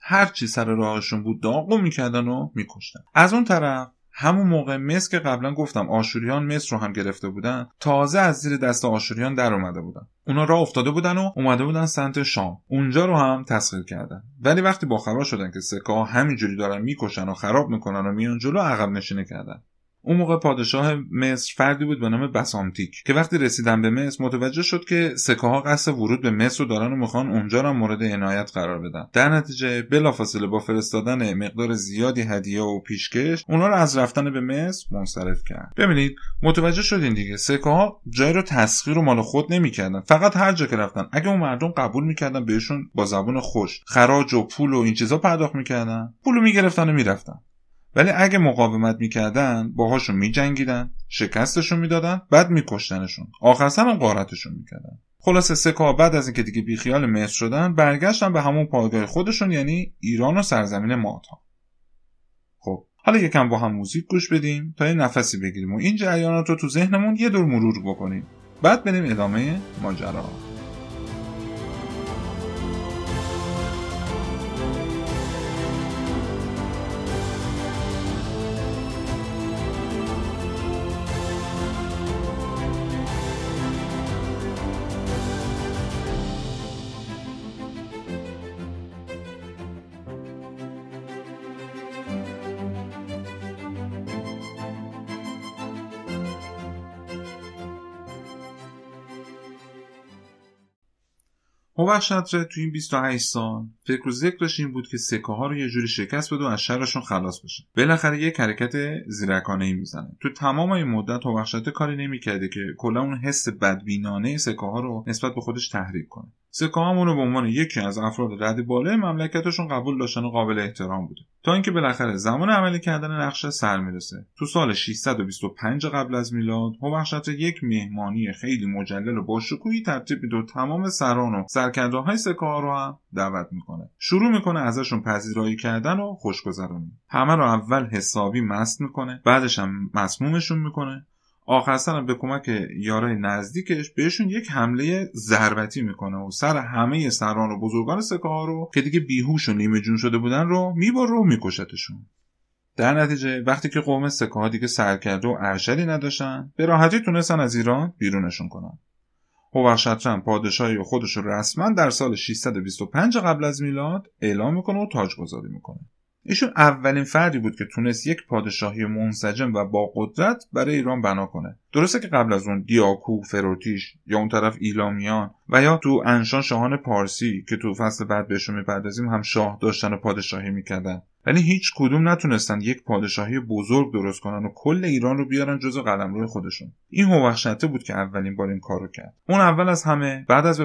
A: هر چی سر راهشون بود داغو می‌کردن و میکشتن. از اون طرف همون موقع مصر که قبلا گفتم آشوریان مصر رو هم گرفته بودن تازه از زیر دست آشوریان در اومده بودن. اونا راه افتاده بودن و اومده بودن سمت شام. اونجا رو هم تسخیر کردن. ولی وقتی باخبر شدن که سکه ها همینجوری دارن می‌کشن و خراب می‌کنن و میان جلو عقب نشینه کردن. اون موقع پادشاه مصر فردی بود به نام بسامتیک که وقتی رسیدن به مصر متوجه شد که سکه ها قصد ورود به مصر رو دارن و می‌خوان اونجا را مورد عنایت قرار بدن. در نتیجه بلافاصله با فرستادن مقدار زیادی هدیه و پیشکش اونا رو از رفتن به مصر منصرف کرد. ببینید متوجه شدین دیگه سکه ها جای رو تسخیر و مال خود نمی‌کردن. فقط هر جا که رفتن اگه اون مردم قبول می‌کردن بهشون با زبون خوش خراج و پول و این چیزا پرداخت می‌کردن پولو می‌گرفتن و می‌رفتن. ولی اگه مقاومت می‌کردن باهاشون میجنگیدن شکستشون می‌دادن بعد میکشتنشون. آخر سرم قارتشون می‌کردن. خلاصه سکا بعد از اینکه دیگه بیخیال مصر شدن برگشتن به همون پایگاه خودشون یعنی ایران و سرزمین ماتا. خب حالا یکم با هم موزیک گوش بدیم تا یه نفسی بگیریم و این جریانات رو تو ذهنمون یه دور مرور بکنیم. بعد بریم ادامه ماجرا. هوشتره تو این 28 سال. فکر و ذکرش این بود که سکه ها رو یه جوری شکست بده و از شرشون خلاص بشه. بالاخره یه حرکت زیرکانه ای می‌زنه. تو تمام این مدت هوشتره کاری نمی‌کرده که کلا اون حس بدبینانه سکه ها رو نسبت به خودش تحریک کنه. سکه رو به عنوان یکی از افراد رد بالای مملکتشون قبول داشتن و قابل احترام بوده. تا اینکه بالاخره زمان عملی کردن نقشه سر می‌رسه. تو سال 625 قبل از میلاد هوخشت یک مهمانی خیلی مجلل و با شکوهی ترتیب میده و تمام سران و سرکنده های سکه ها رو هم دعوت می‌کنه. شروع می‌کنه ازشون پذیرایی کردن و خوشگذرانی همه رو اول حسابی مست می‌کنه بعدش هم مسمومشون می‌کنه. آخر به کمک یارای نزدیکش بهشون یک حمله ضربتی می‌کنه و سر همه سران و بزرگان سکه ها رو که دیگه بیهوش و نیمه جون شده بودن رو می‌بره و میکشتشون. در نتیجه وقتی که قوم سکه ها دیگه سرکرده و ارشدی نداشتن به راحتی تونستن از ایران بیرونشون کنن. هوخشترم پادشاهی خودش رو رسما در سال 625 قبل از میلاد اعلام می‌کنه و تاجگذاری می‌کنه. ایشون اولین فردی بود که تونست یک پادشاهی منسجم و با قدرت برای ایران بنا کنه. درسته که قبل از اون دیاکو فروتیش یا اون طرف ایلامیان و یا تو انشان شاهان پارسی که تو فصل بعد بهشون می‌پردازیم هم شاه داشتن و پادشاهی می‌کردن. ولی هیچ کدوم نتونستن یک پادشاهی بزرگ درست کنن و کل ایران رو بیارن جز قلمرو خودشون. این هوخشته بود که اولین بار این کارو کرد. اون اول از همه بعد از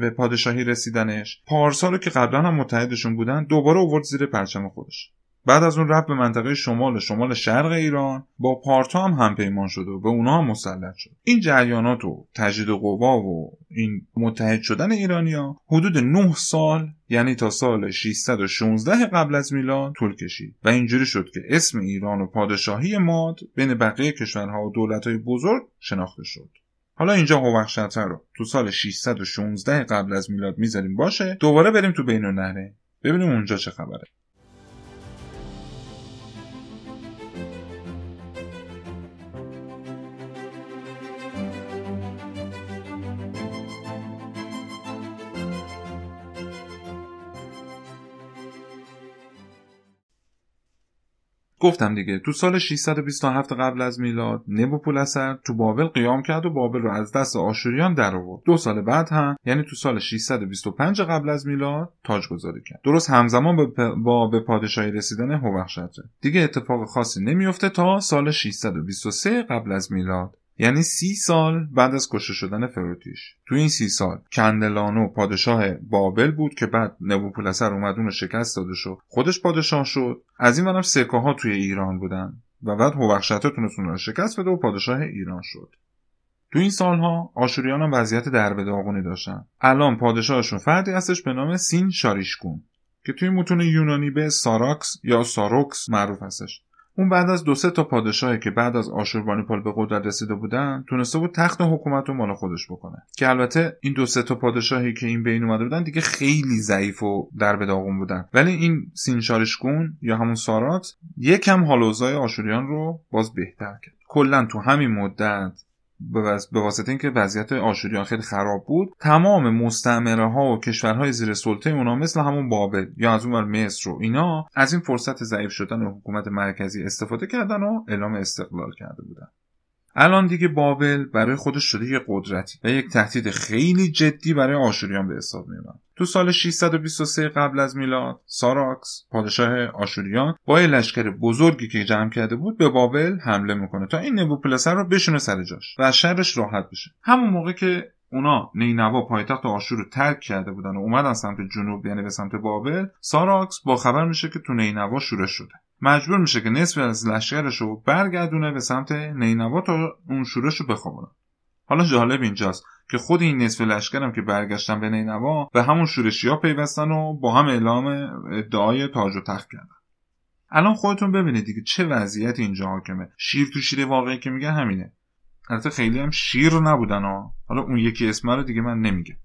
A: به, پادشاهی رسیدنش پارسا رو که قبلا هم متحدشون بودن دوباره اوورد زیر پرچم خودش. بعد از اون رفت به منطقه شمال شمال شرق ایران. با پارتا هم همپیمان شد و به اونا هم مسلط شد. این جریانات و تجدید قوا و این متحد شدن ایرانیا حدود 9 سال یعنی تا سال 616 قبل از میلاد طول کشید. و اینجوری شد که اسم ایران و پادشاهی ماد بین بقیه کشورها و دولتهای بزرگ شناخته شد. حالا اینجا هوخشتر رو تو سال 616 قبل از میلاد می‌ذاریم باشه. دوباره بریم تو بین النهره ببینیم اونجا چه خبره. گفتم دیگه تو سال 627 قبل از میلاد نبوپولسر تو بابل قیام کرد و بابل رو از دست آشوریان در آورد. دو سال بعد هم یعنی تو سال 625 قبل از میلاد تاج گذاری کرد. درست همزمان با به پادشاهی رسیدن هوخشتره دیگه اتفاق خاصی نمیفته تا سال 623 قبل از میلاد. یعنی سی سال بعد از کشته شدن فروتیش تو این سی سال کندلانو پادشاه بابل بود که بعد نبوپولسر اومد اون شکست داده شد خودش پادشاه شد. از این منم سکه ها توی ایران بودن و بعد هوخشته تونست رو شکست بده و پادشاه ایران شد. تو این سالها آشوریان هم وضعیت در داغونی داشتن. الان پادشاهشون فردی هستش به نام سین شاریشکون که توی متون یونانی به ساراکس یا ساروکس معروف هستش. اون بعد از دو سه تا پادشاهی که بعد از آشوربانیپال به قدرت رسیده بودن تونسته بود تخت حکومت رو مال خودش بکنه. که البته این دو سه تا پادشاهی که این بین اومده بودن دیگه خیلی ضعیف و درب و داغون بودن. ولی این سینشارشگون یا همون ساراکس یکم حال آشوریان رو باز بهتر کرد. کلا تو همین مدت به واسطه اینکه وضعیت آشوریان خیلی خراب بود تمام مستعمره ها و کشورهای زیر سلطه اونا مثل همون بابل یا از اون مصر و اینا از این فرصت ضعیف شدن حکومت مرکزی استفاده کردن و اعلام استقلال کرده بودن. الان دیگه بابل برای خودش شده یه قدرتی و یک تهدید خیلی جدی برای آشوریان به حساب میومد تو سال 623 قبل از میلاد ساراکس پادشاه آشوریان با لشکر بزرگی که جمع کرده بود به بابل حمله می‌کنه تا این نبوپلسر رو بشونه سر جاش و از شرش راحت بشه. همون موقع که اونا نینوا پایتخت آشور رو ترک کرده بودن و اومدن سمت جنوب یعنی به سمت بابل ساراکس با خبر میشه که تو نینوا شورش شده. مجبور میشه که نصف از لشکرش رو برگردونه به سمت نینوا تا اون شورش رو بخوابونه. حالا جالب اینجاست که خود این نصف لشکرم که برگشتن به نینوا به همون شورشی ها پیوستن و با هم اعلام ادعای تاج و تخت کردن. الان خودتون ببینید دیگه چه وضعیت اینجا حاکمه. شیر تو شیر واقعی که میگه همینه. البته خیلی هم شیر نبودن ها. حالا اون یکی اسم رو دیگه من نمیگم.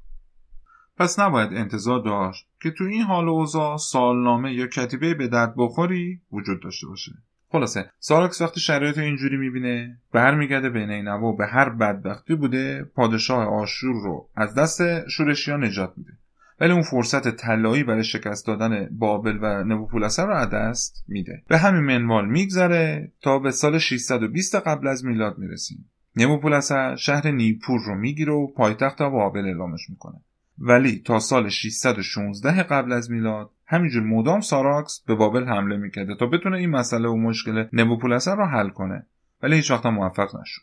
A: پس نباید انتظار داشت که تو این حال اوضاع سالنامه یا کتیبه به درد بخوری وجود داشته باشه. خلاصه. ساراکس وقتی شرایط اینجوری می‌بینه برمیگرده به نینوا به هر بدبختی بوده پادشاه آشور رو از دست شورشیان نجات میده. ولی اون فرصت طلایی برای شکست دادن بابل و نبوپولسر رو از دست میده. به همین منوال میگذره تا به سال 620 قبل از میلاد می‌رسیم. نبوپولسر شهر نیپور رو می‌گیره و پایتخت بابل اعلامش می‌کنه. ولی تا سال 616 قبل از میلاد همینجور مدام ساراکس به بابل حمله می‌کرده تا بتونه این مسئله و مشکل نبوپولسر رو حل کنه ولی هیچ وقت موفق نشد.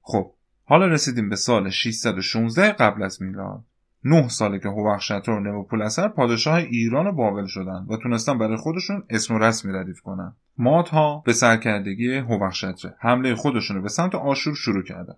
A: خب حالا رسیدیم به سال 616 قبل از میلاد. نه ساله که هوخشتر و نبوپولسر پادشاه ایران و بابل شدن و تونستن برای خودشون اسم و رسمی ردیف کنن. مادها به سرکردگی هوخشتره حمله خودشون رو به سمت آشور شروع کردن.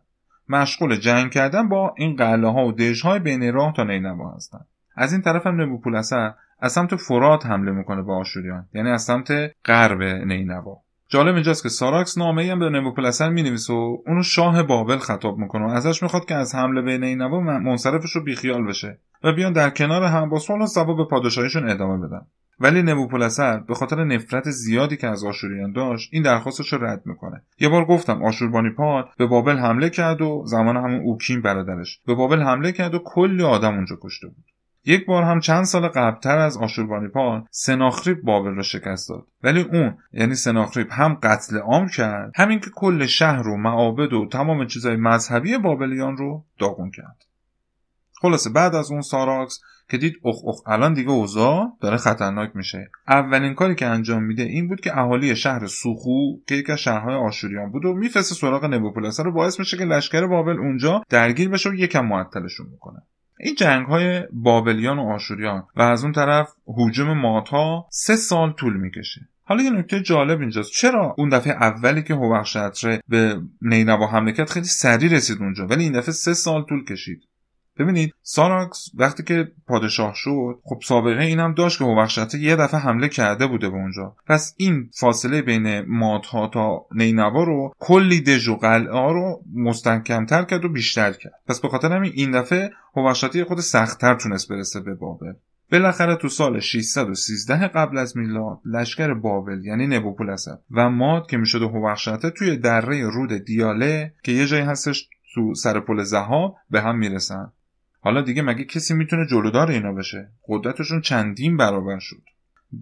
A: مشغول جنگ کردن با این قله ها و دژ های بین راه تا نینوا هستند از این طرف هم نبوپولسر از سمت فرات حمله می‌کنه به آشوریان. یعنی از سمت غرب نینوا. جالب اینجاست که ساراکس نامه هم به نبوپولسر می‌نویسه و اونو شاه بابل خطاب می‌کنه و ازش می‌خواد که از حمله به نینوا منصرفش رو بیخیال بشه و بیان در کنار هم با و به پادشاهیشون ادامه بدن. ولی نبوپولسر به خاطر نفرت زیادی که از آشوریان داشت این درخواستش رو رد می‌کنه. یه بار گفتم آشوربانیپال به بابل حمله کرد و زمان همون اوکین برادرش. به بابل حمله کرد و کلی آدم اونجا کشته بود. یک بار هم چند سال قبلتر از آشوربانیپال سناخریب بابل را شکست داد. ولی اون یعنی سناخریب هم قتل عام کرد همین که کل شهر و معابد و تمام چیزهای مذهبی بابلیان رو داغون کرد. خلاصه بعد از اون ساراکس که دید اخ اخ الان دیگه اوضاع داره خطرناک میشه. اولین کاری که انجام میده این بود که اهالی شهر سوخو که یکی از شهرهای آشوریان بود و میفرسته سراغ نبوپولسر رو باعث میشه که لشکر بابل اونجا درگیر بشه و یکم معطلشون می‌کنه این جنگ های بابلیان و آشوریان و از اون طرف حجوم ماتا سه سال طول می‌کشه. حالا یه نکته جالب اینجاست. چرا اون دفعه اولی که هوخشتره به نینوا حمله کرد خیلی سریع رسید اونجا ولی این دفعه سه سال طول کشید. ببینید ساراکس وقتی که پادشاه شد خب سابقه اینم داشت که هوخشته یه دفعه حمله کرده بوده به اونجا. پس این فاصله بین مادها تا نینوا رو کلی دژ و قلعه رو مستحکمتر کرد و بیشتر کرد. پس به خاطر همین این دفعه هوخشته خود سختتر تونست برسه به بابل. بالاخره تو سال 613 قبل از میلاد لشکر بابل یعنی نبوپولسر و ماد که می‌شد هوخشته توی دره رود دیاله که یه جایی هستش تو سر پل زها به هم می‌رسن. حالا دیگه مگه کسی می‌تونه جلودار اینا بشه؟ قدرتشون چندین برابر شد.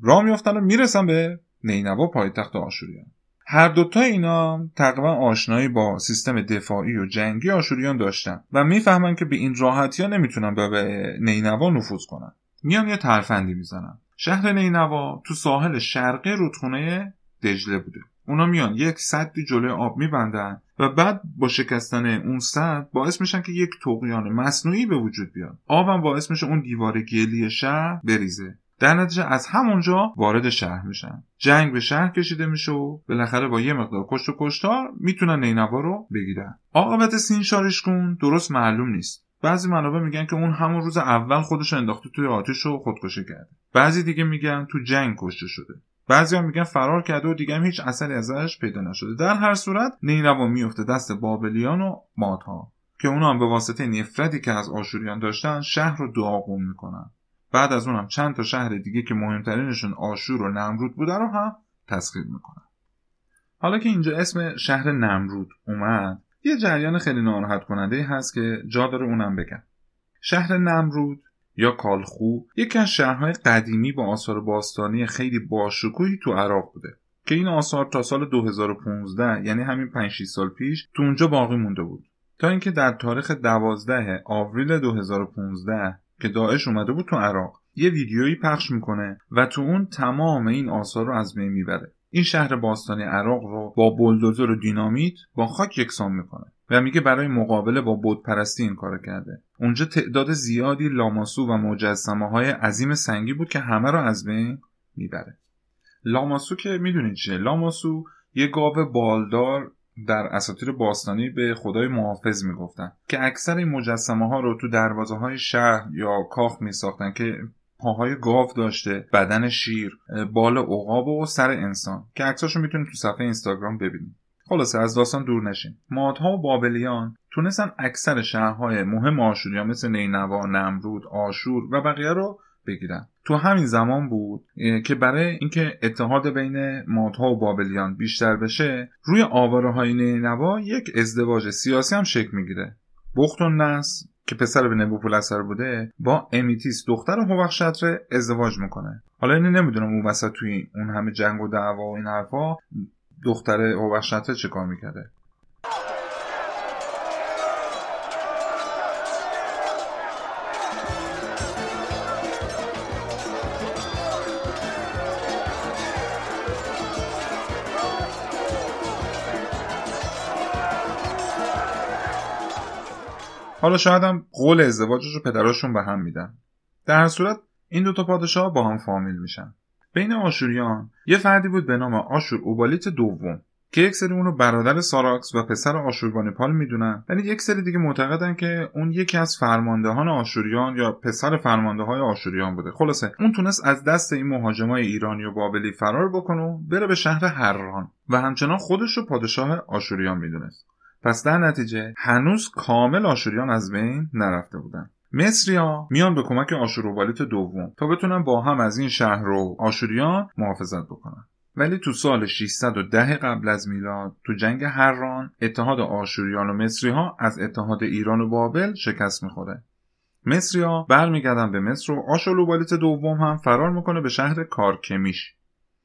A: راه میافتن و می‌رسن به نینوا پایتخت آشوریان. هر دوتا اینا تقریبا آشنایی با سیستم دفاعی و جنگی آشوریان داشتن و می‌فهمن که به این راحتی ها نمی‌تونن به نینوا نفوذ کنن. میان یه ترفندی می‌زنن. شهر نینوا تو ساحل شرقی رودخونه دجله بوده. اونا میان یک سدی جلوی آب میبندن و بعد با شکستن اون سد باعث میشن که یک توقیان مصنوعی به وجود بیاد. آبم باعث میشه اون دیوار گلی شهر بریزه. در نتیجه از همونجا وارد شهر میشن. جنگ به شهر کشیده میشه و بالاخره با یه مقدار کشت و کشتار می‌تونن نینوا رو بگیرن. عاقبت سین شارشکون درست معلوم نیست. بعضی منابع میگن که اون همون روز اول خودش انداخته توی آتش و خودکشی کرده. بعضی دیگه میگن تو جنگ کشته شده. بعضی هم میگن فرار کرده و دیگه هم هیچ اثری ازش پیدا نشده. در هر صورت نینوا میفته دست بابلیان و مادها که اونا هم به واسطه نفرتی که از آشوریان داشتن شهر رو داغون می‌کنن. بعد از اونم چند تا شهر دیگه که مهمترینشون آشور و نمرود بوده رو هم تسخیر می‌کنن. حالا که اینجا اسم شهر نمرود اومد یه جریان خیلی ناراحت کننده هست که جا داره اونم بگم. شهر نمرود یا کالخو یکی از شهرهای قدیمی با آثار باستانی خیلی باشکوهی تو عراق بوده که این آثار تا سال 2015 یعنی همین 5 سال پیش تو اونجا باقی مونده بود. تا اینکه در تاریخ 12 آوریل 2015 که داعش اومده بود تو عراق یه ویدیویی پخش می‌کنه و تو اون تمام این آثار رو از بین می‌بره. این شهر باستانی عراق رو با بلدوزر و دینامیت با خاک یکسان می‌کنه و میگه برای مقابله با بود پرستی این کار کرده. اونجا تعداد زیادی لاماسو و مجسمه های عظیم سنگی بود که همه رو از بین می‌بره. لاماسو که می‌دونید چیه؟ لاماسو یه گاو بالدار در اساطیر باستانی به خدای محافظ می‌گفتن که اکثر این مجسمه ها رو تو دروازه های شهر یا کاخ میساختن که پاهای گاو داشته بدن شیر بال عقاب و سر انسان که عکساشو می‌تونید تو صفحه اینستاگرام ببینید. خلاصه از داستان دور نشین. مادها و بابلیان تونستن اکثر شهرهای مهم آشوریان مثل نینوا نمرود آشور و بقیه رو بگیرن. تو همین زمان بود که برای اینکه اتحاد بین مادها و بابلیان بیشتر بشه روی آواره های نینوا یک ازدواج سیاسی هم شکل می‌گیره. بخت و نس که پسر به نبوپولسر بوده با امیتیس دختر هوخشتر ازدواج می‌کنه. حالا اینو نمی‌دونم اون وسط توی اون همه جنگ و دعوا و این حرفا دختر هوخشتر چه کار می‌کرده؟ حالا شاید هم قول ازدواجش رو پدراشون به هم میدن. در هر صورت این دوتا پادشاه با هم فامیل میشن. بین آشوریان یه فردی بود به نام آشور اوبالیت دوم که یک سری اونو برادر ساراکس و پسر آشوربانیپال می‌دونن. ولی یک سری دیگه معتقدن که اون یکی از فرماندهان آشوریان یا پسر فرمانده های آشوریان بوده. خلاصه اون تونست از دست این مهاجمای ایرانی و بابلی فرار بکنه و بره به شهر هران و همچنان خودش رو پادشاه آشوریان می‌دونست. پس در نتیجه هنوز کامل آشوریان از بین نرفته بودن. مصریا میان به کمک آشوروبالیت دوم تا بتونن با هم از این شهر رو آشوریان محافظت بکنن. ولی تو سال 610 قبل از میلاد تو جنگ هران اتحاد آشوریان و مصری ها از اتحاد ایران و بابل شکست می‌خوره. مصری ها برمیگردن به مصر و آشوروبالیت دوم هم فرار می‌کنه به شهر کارکمیش.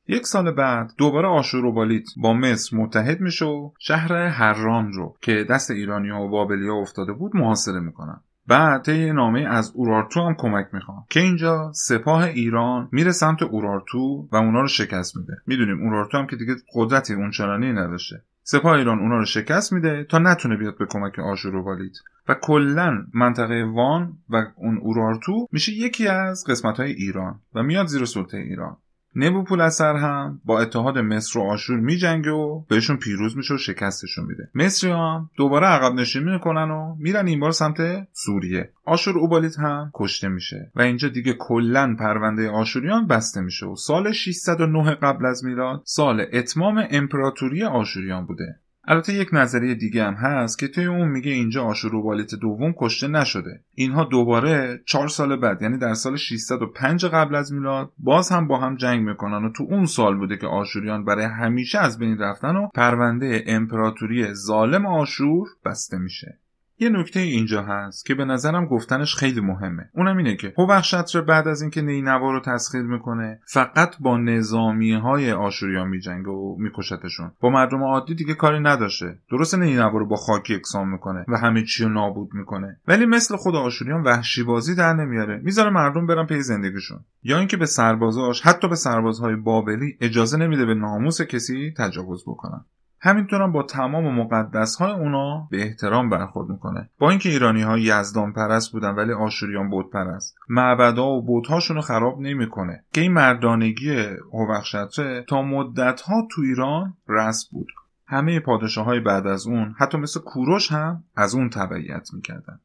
A: یک سال بعد دوباره آشوروبالیت با مصر متحد میشه و شهر هران رو که دست ایرانی ها و بابلی ها افتاده بود محاصره می‌کنن. بعد طی نامه از اورارتو هم کمک می‌خوام که اینجا سپاه ایران میره سمت اورارتو و اونا رو شکست میده. می‌دونیم اورارتو هم که دیگه قدرتی اونچنانی نداشته. سپاه ایران اونا رو شکست میده تا نتونه بیاد به کمک آشوروبالیت. و کلا منطقه وان و اون اورارتو میشه یکی از قسمت های ایران و میاد زیر سلطه ایران. نبوپولسر هم با اتحاد مصر و آشور میجنگه و بهشون پیروز میشه و شکستشون میده. مصری هم دوباره عقب نشینی می‌کنن و میرن این بار سمت سوریه. آشور اوبالیت هم کشته میشه و اینجا دیگه کلا پرونده آشوریان بسته میشه و سال 609 قبل از میلاد سال اتمام امپراتوری آشوریان بوده. البته یک نظریه دیگه هم هست که توی اون میگه اینجا آشوروبالیت دوم کشته نشده. اینها دوباره چهار سال بعد یعنی در سال 605 قبل از میلاد باز هم با هم جنگ می‌کنن و تو اون سال بوده که آشوریان برای همیشه از بین رفتن و پرونده امپراتوری ظالم آشور بسته میشه. یه نکته اینجا هست که به نظرم گفتنش خیلی مهمه. اونم اینه که هوخشتر بعد از اینکه نینوا رو تسخیر می‌کنه فقط با نظامی های آشوریان میجنگه و میکشتشون. با مردم عادی دیگه کاری نداشته. درست نینوا رو با خاک یکسان می‌کنه و همه چی رو نابود می‌کنه. ولی مثل خود آشوریان وحشی بازی در نمیاره. می‌ذاره مردم برن پی زندگیشون. یا اینکه به سربازاش حتی به سربازهای بابلی اجازه نمیده به ناموس کسی تجاوز بکنن. همینطورم با تمام مقدس های اونا به احترام برخورد می‌کنه. با اینکه ایرانی ها یزدان پرست بودن ولی آشوریان بود پرست معبدا و بودهاشون رو خراب نمی‌کنه. که این مردانگی هوخشتره تا مدت ها تو ایران رسم بود. همه پادشاه های بعد از اون حتی مثل کوروش هم از اون تبعیت می‌کردن.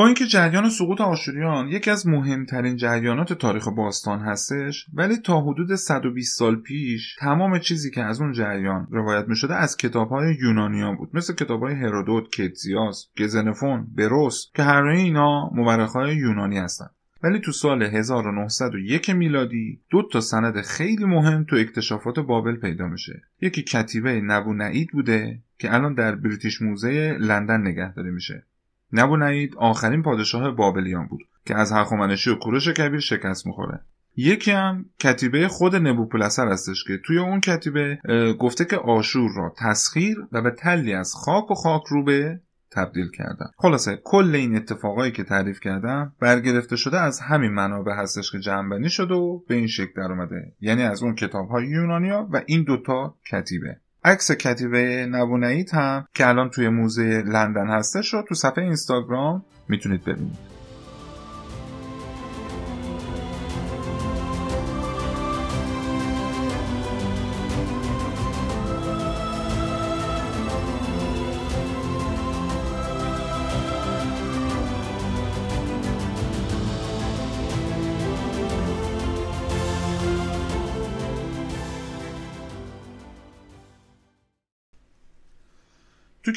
A: با اینکه جریان سقوط آشوریان یکی از مهمترین جریانات تاریخ باستان هستش ولی تا حدود 120 سال پیش تمام چیزی که از اون جریان روایت می شده از کتاب های یونانیان بود. مثل کتاب های هرودوت، کتزیاس، گزنفون، بروس که هر اینا مورخ های یونانی هستند. ولی تو سال 1901 میلادی دو تا سند خیلی مهم تو اکتشافات بابل پیدا میشه. یکی کتیبه نبو نعید بوده که الان در بریتیش موزه لندن نگهداری میشه. نبو نعید آخرین پادشاه بابلیان بود که از هخامنشی و کوروش کبیر شکست می‌خوره. یکی هم کتیبه خود نبوپلسر هستش که توی اون کتیبه گفته که آشور را تسخیر و به تلی از خاک و خاک روبه تبدیل کردن. خلاصه کل این اتفاقایی که تعریف کردم برگرفته شده از همین منابع هستش که جنبنی شده و به این شکل در اومده یعنی از اون کتاب های یونانیا و این دوتا کتیبه. عکس کتیبه نبونیت هم که الان توی موزه لندن هستش رو تو صفحه اینستاگرام می‌تونید ببینید.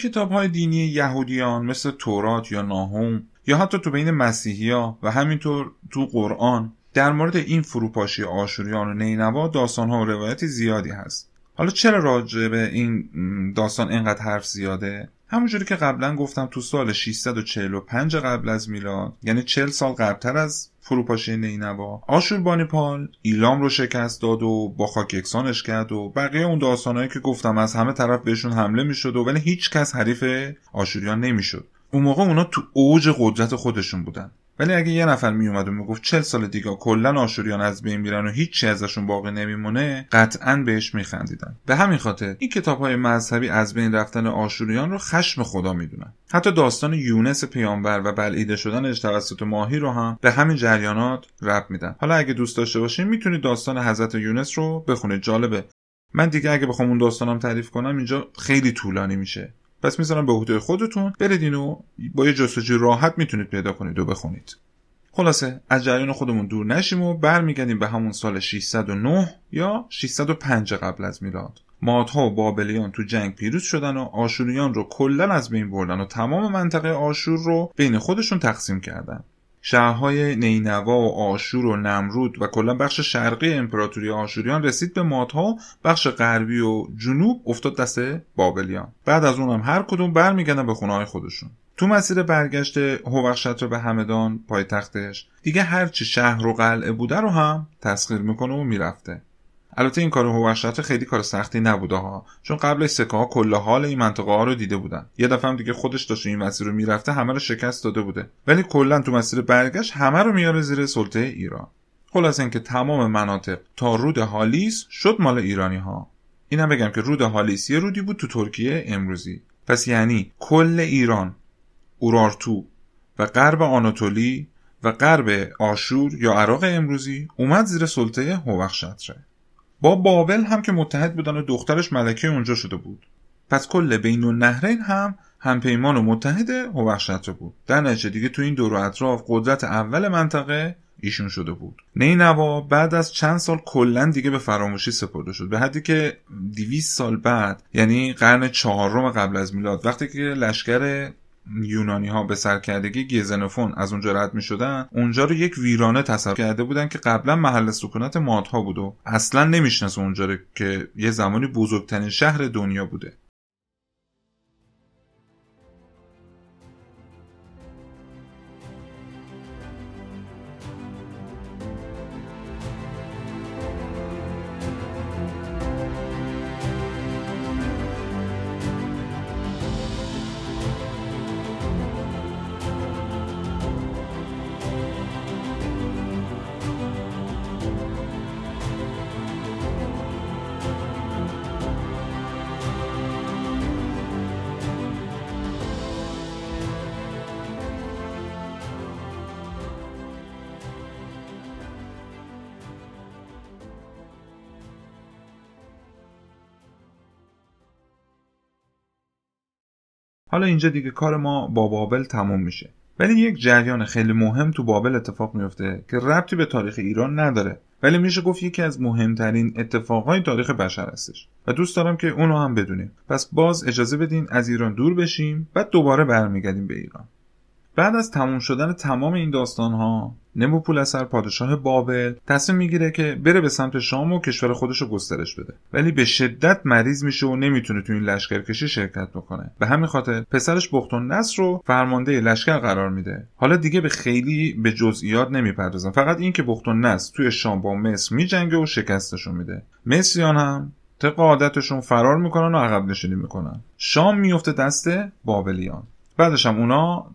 A: کتاب های دینی یهودیان مثل تورات یا ناهوم یا حتی تو بین مسیحی ها و همینطور تو قرآن در مورد این فروپاشی آشوریان و نینوا داستان ها و روایتی زیادی هست. حالا چرا راجع به این داستان اینقدر حرف زیاده؟ همونجوری که قبلا گفتم تو سال 645 قبل از میلاد یعنی 40 سال قبلتر از فروپاشی نینوا آشوربانیپال ایلام رو شکست داد و با خاک یکسانش کرد و بقیه اون داستانهایی که گفتم از همه طرف بهشون حمله می‌شد و ولی هیچ کس حریف آشوریان نمی‌شد. اون موقع اونا تو اوج قدرت خودشون بودن. ولی اگه یه نفر میومد و می‌گفت چل سال دیگه کلا آشوریان از بین میرن و هیچی ازشون باقی نمیمونه قطعا بهش میخندیدن. به همین خاطر این کتاب های مذهبی از بین رفتن آشوریان رو خشم خدا می‌دونن. حتی داستان یونس پیامبر و بلعیده شدنش توسط ماهی رو هم به همین جریانات رب میدن. حالا اگه دوست داشته باشین می‌تونید داستان حضرت یونس رو بخونید. جالبه. من دیگه اگه بخوام اون داستانم تعریف کنم اینجا خیلی طولانی میشه. پس می‌ذارم به عهده خودتون برید اینو با یه جستجوی راحت می‌تونید پیدا کنید و بخونید. خلاصه از جریان خودمون دور نشیم و برمیگردیم به همون سال 609 یا 605 قبل از میلاد. مادها و بابلیان تو جنگ پیروز شدن و آشوریان رو کلا از بین بردن و تمام منطقه آشور رو بین خودشون تقسیم کردن. شهرهای نینوا و آشور و نمرود و کلا بخش شرقی امپراتوری آشوریان رسید به مادها بخش غربی و جنوب افتاد دست بابلیان. بعد از اونم هر کدوم برمیگردن به خونه های خودشون. تو مسیر برگشت هوخشت رو به همدان پایتختش. دیگه هرچی شهر و قلعه بوده رو هم تسخیر می‌کنه و می‌رفته. البته این کار هوشت خیلی کار سختی نبوده ها چون قبلش سکه ها کل حال این منطقه ها رو دیده بودن. یه دفعه هم دیگه خودش داشت این مسیر رو می‌رفته همه رو شکست داده بوده. ولی کلا تو مسیر برگشت همه رو میاره زیر سلطه ایران. خلاص اینکه تمام مناطق تا رود هالیس شد مال ایرانی ها اینم بگم که رود هالیس یه رودی بود تو ترکیه امروزی. پس یعنی کل ایران اورارتو و غرب آناتولی و غرب آشور یا عراق امروزی اومد زیر سلطه هوخشتره با بابل هم که متحد بودن و دخترش ملکه اونجا شده بود. پس کل بین النهرین هم همپیمان و متحد هوخشتر بود. در نتیجه دیگه تو این دور و اطراف قدرت اول منطقه ایشون شده بود. نینوا بعد از چند سال کلا دیگه به فراموشی سپرده شد. به حدی که 200 سال بعد یعنی قرن چهارم قبل از میلاد وقتی که لشکر یونانی ها به سرکردگی گزنفون از اونجا رد می شدن اونجا رو یک ویرانه تصور کرده بودن که قبلا محل سکونت مادها بود و اصلا نمی‌شناسه اونجا رو که یه زمانی بزرگترین شهر دنیا بوده. حالا اینجا دیگه کار ما با بابل تموم میشه. ولی یک جریان خیلی مهم تو بابل اتفاق میفته که ربطی به تاریخ ایران نداره. ولی میشه گفت یکی از مهمترین اتفاقهای تاریخ بشر هستش. و دوست دارم که اونو هم بدونیم. پس باز اجازه بدین از ایران دور بشیم بعد دوباره برمیگردیم به ایران. بعد از تموم شدن تمام این داستان ها نبوپولسر پادشاه بابل تصمیم می‌گیره که بره به سمت شام و کشور خودش رو گسترش بده. ولی به شدت مریض میشه و نمی‌تونه تو این لشکرکشی شرکت بکنه. به همین خاطر پسرش بختون نصر رو فرمانده لشکر قرار میده. حالا دیگه به خیلی به جزئیات نمی‌پردازم فقط این که بختون نصر توی شام با مصر میجنگه و شکستشون میده. مصریان هم طبق عادتشون فرار می‌کنن و عقب نشینی می‌کنن. شام میفته دست بابلیان. بعدش هم اونا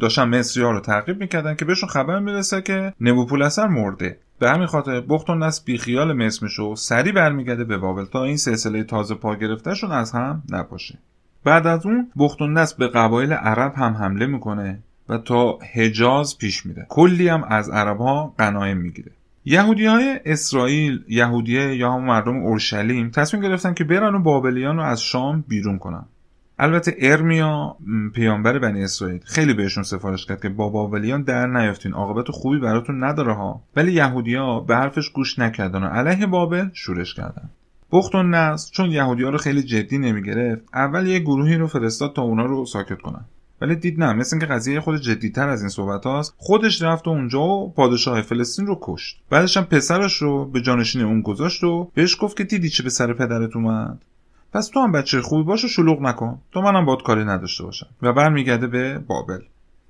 A: داشتن مصری ها رو تعقیب می‌کردن که بهشون خبر می‌رسه که نبوپولسر مرده. به همین خاطر بخت و نصر بیخیال مصر میشه و سری برمیگرده به بابل تا این سلسله تازه پا گرفتهشون از هم نپاشه. بعد از اون بخت و نصر به قبایل عرب هم حمله می‌کنه و تا حجاز پیش میره. کلی هم از عرب ها قنایم می‌گیره. یهودی های اسرائیل یهودیه یا هم مردم اورشلیم تصمیم گرفتن که برن و بابلیان رو از شام بیرون کنن. البته ارمیا پیامبر بنی اسرائیل خیلی بهشون سفارش کرد که با بابلیان در نیافتین. عاقبت خوبی براتون نداره ها. ولی یهودیا به حرفش گوش نکردن و علیه بابل شورش کردن. بخت و نصر چون یهودیا رو خیلی جدی نمی‌گرفت اول یه گروهی رو فرستاد تا اونا رو ساکت کنن. ولی دید نه مثل اینکه قضیه خود جدیتر از این صحبت هاست خودش رفت و اونجا و پادشاه فلسطین رو کشت. بعدش هم پسرش رو به جانشین اون گذاشت و بهش گفت که دیدی چه به سر پدرت اومد؟ پس تو هم بچه خوبی باش و شلوغ نکن. تو منم باد کاری نداشته باشم. و برمیگرده به بابل.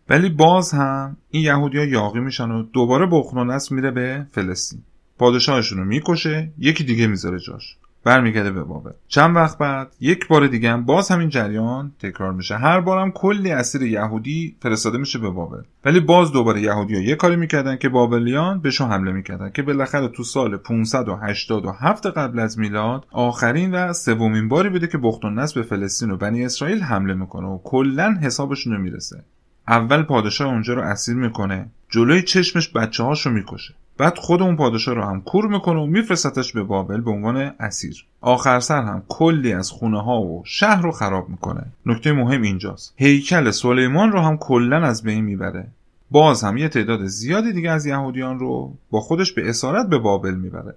A: ولی باز هم این یهودیا یاقی میشن و دوباره بخنونس میره به فلسطین. پادشاهشون رو می‌کشه یکی دیگه می‌ذاره جاش. برمیگرده به بابل. چند وقت بعد یک بار دیگه هم باز همین جریان تکرار میشه. هر بارم کلی اسیر یهودی فرستاده میشه به بابل. ولی باز دوباره یهودی ها یه کاری می‌کردن که بابلیان بهشون حمله می‌کردن که بالاخره تو سال 587 قبل از میلاد آخرین و سومین باری بوده که بخت به فلسطین و بنی اسرائیل حمله می‌کنه و کلا حسابشون اول پادشاه اونجا رو اسیر می‌کنه. جلوی چشمش بچه هاشو می‌کشه. بعد خود اون پادشاه رو هم کور می‌کنه و میفرستش به بابل به عنوان اسیر. آخر سر هم کلی از خونه ها و شهر رو خراب می‌کنه. نکته مهم اینجاست. هیکل سلیمان رو هم کلا از بین می‌بره. باز هم یه تعداد زیادی دیگه از یهودیان رو با خودش به اسارت به بابل می‌بره.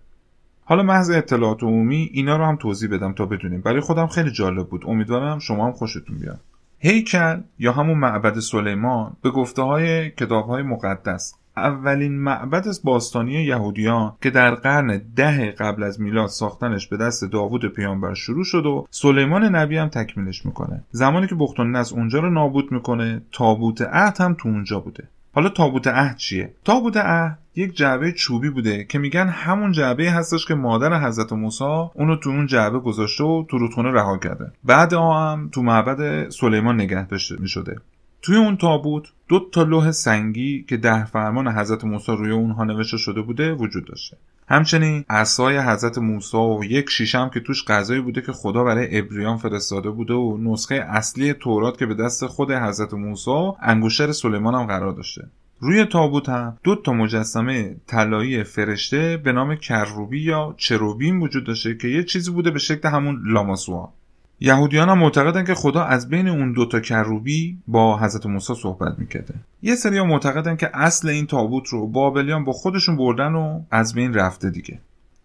A: حالا محض اطلاعات عمومی اینا رو هم توضیح بدم تا بدونیم. برای خودم خیلی جالب بود. امیدوارم شما هم خوشتون بیاد. هیکل یا همون معبد سلیمان به گفته های کتاب های مقدس اولین معبد باستانی یهودیان که در قرن ده قبل از میلاد ساختنش به دست داوود پیامبر شروع شد و سلیمان نبی هم تکمیلش می‌کنه. زمانی که بختون نصر اونجا رو نابود می‌کنه تابوت عهد هم تو اونجا بوده. حالا تابوت عهد چیه؟ تابوت عهد یک جعبه چوبی بوده که میگن همون جعبه هستش که مادر حضرت موسی اونو تو اون جعبه گذاشته و تو رودخونه رها کرده. بعد هم تو معبد سلیمان نگه داشته می‌شده. توی اون تابوت دو تا لوح سنگی که ده فرمان حضرت موسی روی اونها نوشته شده بوده وجود داشته. همچنین عصای حضرت موسی و یک شیشم که توش غذایی بوده که خدا برای ابریان فرستاده بوده و نسخه اصلی تورات که به دست خود حضرت موسی و انگشتر سلیمان هم قرار داشته. روی تابوت هم دو تا مجسمه طلایی فرشته به نام کروبی یا چروبین وجود داشته که یه چیزی بوده به شکل همون لاماسوها. یهودیان هم معتقدن که خدا از بین اون دوتا کروبی با حضرت موسی صحبت می‌کرده. یه سری ها معتقدن که اصل این تابوت رو بابلیان با خودشون بردن و از بین رفته دیگه.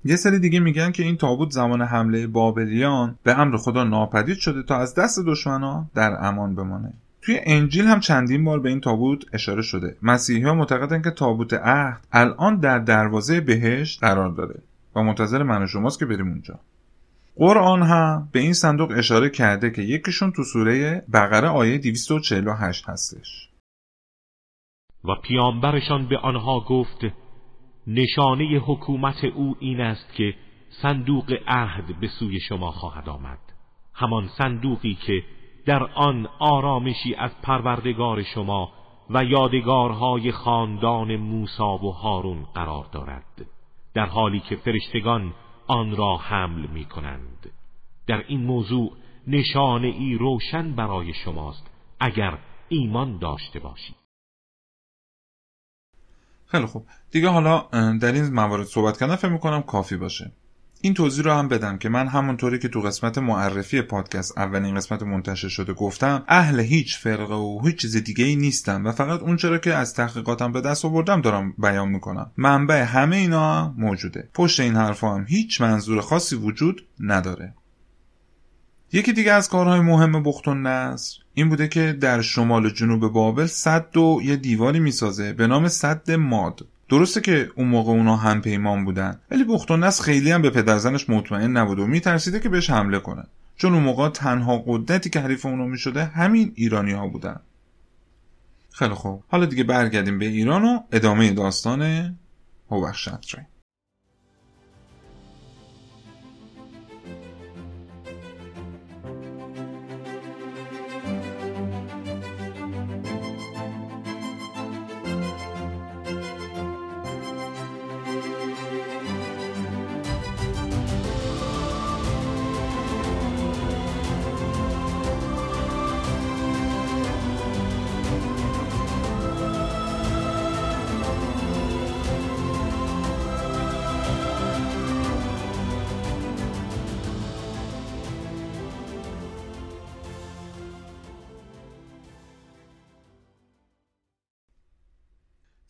A: یه سری دیگه میگن که این تابوت زمان حمله بابلیان به امر خدا ناپدید شده تا از دست دشمنا در امان بمانه. توی انجیل هم چندین بار به این تابوت اشاره شده. مسیحی ها معتقدن که تابوت عهد الان در دروازه بهشت قرار داره و منتظر من و شماست که بریم اونجا. قرآن هم به این صندوق اشاره کرده که یکیشون تو سوره بقره آیه 248 هستش.
B: و پیامبرشان به آنها گفت نشانه حکومت او این است که صندوق عهد به سوی شما خواهد آمد. همان صندوقی که در آن آرامشی از پروردگار شما و یادگارهای خاندان موسا و هارون قرار دارد. در حالی که فرشتگان آن را حمل می کنند در این موضوع نشانه ای روشن برای شماست اگر ایمان داشته باشید.
A: خیلی خوب. دیگه حالا در این موارد صحبت کردن فکر می‌کنم کافی باشه. این توضیح رو هم بدم که من همونطوری که تو قسمت معرفی پادکست اولین قسمت منتشر شده گفتم اهل هیچ فرقه و هیچ چیز دیگه ای نیستم و فقط اون چرا که از تحقیقاتم به دست آوردم دارم بیان می‌کنم. منبع همه اینا موجوده. پشت این حرفا هم هیچ منظور خاصی وجود نداره. یکی دیگه از کارهای مهم بخت نصر این بوده که در شمال و جنوب بابل صد و یه دیواری می‌سازه به نام صد ماد. درسته که اون موقع اونا هم پیمان بودن ولی بختونس خیلی هم به پدرزنش مطمئن نبود و میترسیده که بهش حمله کنه چون اون موقع تنها قدرتی که حریف اونو می‌شده همین ایرانی ها بودن. خیلی خوب. حالا دیگه برگردیم به ایران و ادامه داستان هوخشتره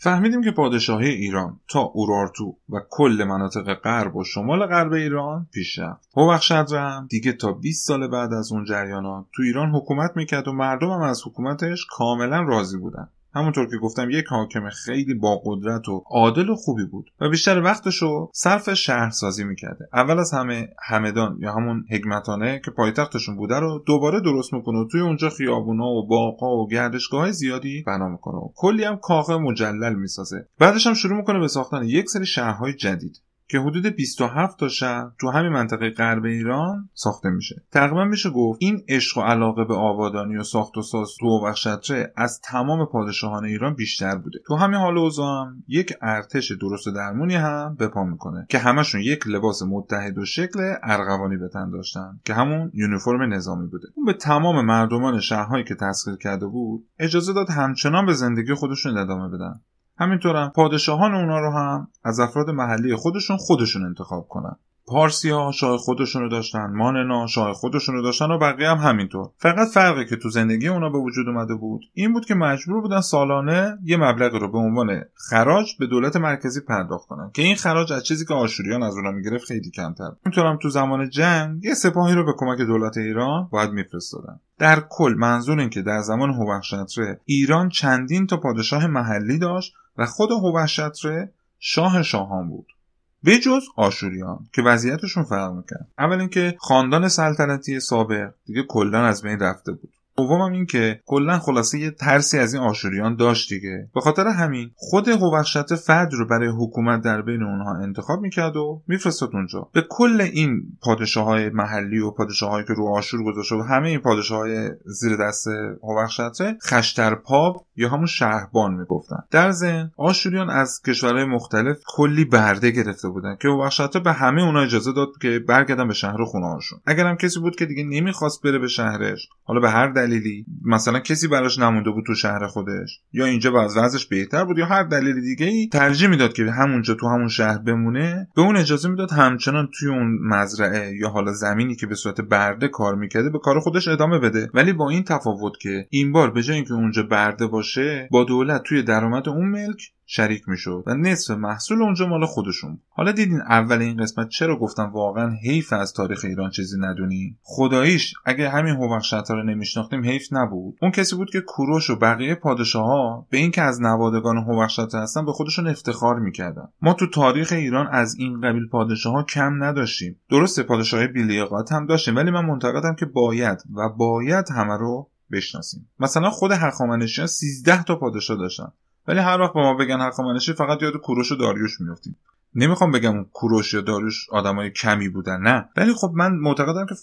A: فهمیدیم که پادشاهی ایران تا اورارتو و کل مناطق غرب و شمال غرب ایران پیش رفت هوخشدرم دیگه تا 20 سال بعد از اون جریانات تو ایران حکومت می‌کرد و مردم هم از حکومتش کاملا راضی بودن. همونطور که گفتم یک حاکم خیلی با قدرت و عادل و خوبی بود و بیشتر وقتش رو صرف شهرسازی می‌کرده. اول از همه همدان یا همون حکمتانه که پایتختشون بوده رو دوباره درست می‌کنه و توی اونجا خیابونا و باغا و گردشگاه زیادی بنا می‌کنه و کلی هم کاخ مجلل می‌سازه. بعدش هم شروع می‌کنه به ساختن یک سری شهرهای جدید. که حدود 27 تا شهر تو همین منطقه غرب ایران ساخته میشه. تقریبا میشه گفت این عشق و علاقه به آبادانی و ساخت و ساز تو وخشتره از تمام پادشاهان ایران بیشتر بوده. تو همین حال اوضاع یک ارتش درست درمونی هم به پا می‌کنه که همشون یک لباس متحد و شکل ارغوانی به تن داشتن که همون یونیفرم نظامی بوده. اون به تمام مردمان شهرهایی که تسخیر کرده بود اجازه داد همچنان به زندگی خودشون ادامه بدن. همینطورم پادشاهان اونا رو هم از افراد محلی خودشون خودشون انتخاب کنن. پارسی ها شاه خودشون رو داشتن ماننا شاه خودشون رو داشتن و بقیه هم همینطور. فقط فرقی که تو زندگی اونا به وجود اومده بود این بود که مجبور بودن سالانه یه مبلغ رو به عنوان خراج به دولت مرکزی پرداخت کنن که این خراج از چیزی که آشوریان از اونا می‌گرفت خیلی کمتر. هم تو زمان جنگ یه سپاهی رو به کمک دولت ایران باید میفرستادن. در کل منظور این که در زمان هوخشتره ایران چندین تا پادشاه محلی داشت و خود هوشتره شاه شاهان بود. به جز آشوریان که وضعیتشون فرق می‌کرد. اول اینکه خاندان سلطنتی سابق دیگه کلا از بین رفته بود. دومم این که کلا خلاصه یه ترسی از این آشوریان داشت دیگه. به خاطر همین خود هوخشت فد رو برای حکومت در بین اونها انتخاب می‌کرد و میفرستاد اونجا. به کل این پادشاه های محلی و پادشاههایی که رو آشور گذاشته و همه این پادشاه های زیر دست هوخشته خشترپاب یا همون شهربان می‌گفتن. در ضمن آشوریان از کشورهای مختلف کلی برده گرفته بودن که هوخشته به همه اونها اجازه داد که برگردن به شهر خونه هاشون اگرم کسی بود که دیگه نمی‌خواست بره به شهرش حالا به هر دلیلی مثلا کسی براش نمونده بود تو شهر خودش؟ یا اینجا باز وضعش بهتر بود؟ یا هر دلیل دیگه ای ترجیح می‌داد که همونجا تو همون شهر بمونه؟ به اون اجازه می‌داد همچنان توی اون مزرعه یا حالا زمینی که به صورت برده کار می‌کرده به کار خودش ادامه بده. ولی با این تفاوت که این بار به جای اینکه اونجا برده باشه با دولت توی درآمد اون ملک شریک می‌شد و نصف محصول اونجا مال خودشون حالا دیدین اول این قسمت چرا گفتم واقعا حیف از تاریخ ایران چیزی ندونی؟ خداییش اگه همین هوخشتا رو نمیشناختیم حیف نبود. اون کسی بود که کوروش و بقیه پادشاه ها به اینکه از نوادگان هوخشتا هستن به خودشون افتخار می‌کردن. ما تو تاریخ ایران از این قبیل پادشاه ها کم نداشتیم. درسته پادشاه بیلیاقت هم داشتیم ولی من معتقدم که باید و باید همه رو بشناسیم. مثلا خود هخامنشیان 13 تا پادشاه داشتن. ولی هر وقت به ما بگن هخامنشی فقط یاد کوروش و داریوش میافتیم. نمی‌خوام بگم کوروش یا داریوش آدمای کمی بودن نه. ولی خب من معتقدم که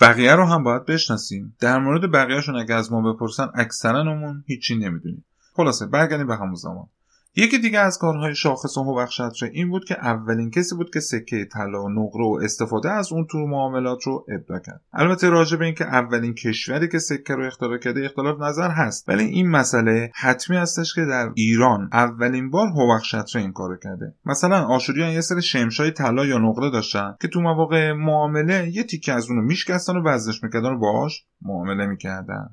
A: بقیه رو هم باید بشناسیم. در مورد بقیهشون اگه از ما بپرسن اکثرا همون هیچی نمی‌دونیم. خلاصه برگردیم به همون زمان. یکی دیگه از کارهای شاخص هوبخشتره این بود که اولین کسی بود که سکه طلا و نقره و استفاده از اون تو معاملات رو ابدا کرد. البته راجع به اینکه اولین کشوری که سکه رو اختراع کرده اختلاف نظر هست. ولی این مسئله حتمی هستش که در ایران اولین بار هوبخشتره این کارو کرده. مثلا آشوریان یه سری شمشای طلا یا نقره داشتن که تو مواقع معامله یه تیکه از اونو میشکستن و وزنش می‌کردن و باهاش معامله می‌کردن.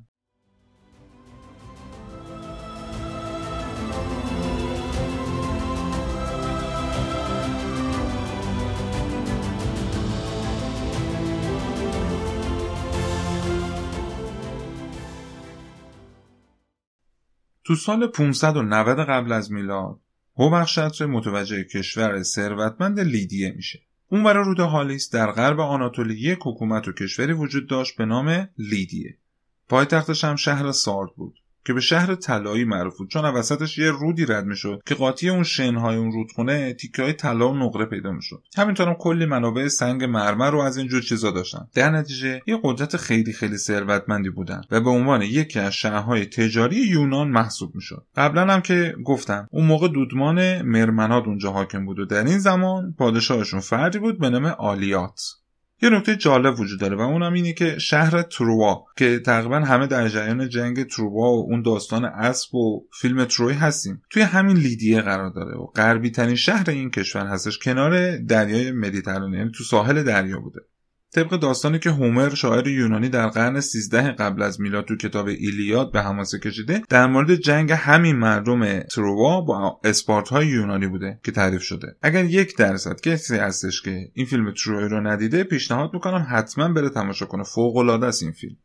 A: تو سال 590 قبل از میلاد هوبخشتر متوجه کشور ثروتمند لیدیه میشه. اون برای رود هالیس در غرب آناتولی یک حکومت و کشوری وجود داشت به نام لیدیه. پایتختش هم شهر سارد بود. که به شهر طلایی معروف بود. چون وسطش یه رودی رد می‌شد که قاطی اون شنهای اون رودخونه تیکه های طلا و نقره پیدا می‌شد. همینطور هم کلی منابع سنگ مرمر رو از اینجور چیزا داشتن. در نتیجه یه قدرت خیلی خیلی ثروتمندی بودن و به عنوان یکی از شهرهای تجاری یونان محسوب می‌شد. قبلا هم که گفتم اون موقع دودمان مرمناد اونجا حاکم بود و در این زمان پادشاهشون فردی بود به نام آلیات. یه نکته جالب وجود داره و اونم اینه که شهر تروا که تقریبا همه در جریان جنگ تروا و اون داستان اسب و فیلم تروی هستیم. توی همین لیدیه قرار داره و غربی ترین شهر این کشور هستش کنار دریای مدیترانه یعنی تو ساحل دریا بوده. طبق داستانی که هومر شاعر یونانی در قرن 13 قبل از میلاد تو کتاب ایلیاد به حماسه کشیده در مورد جنگ همین مردم تروا با اسپارت های یونانی بوده که تعریف شده. اگر یک درصد کسی هستش که این فیلم تروی رو ندیده پیشنهاد می‌کنم حتما بره تماشا کنه. فوق العاده است این فیلم.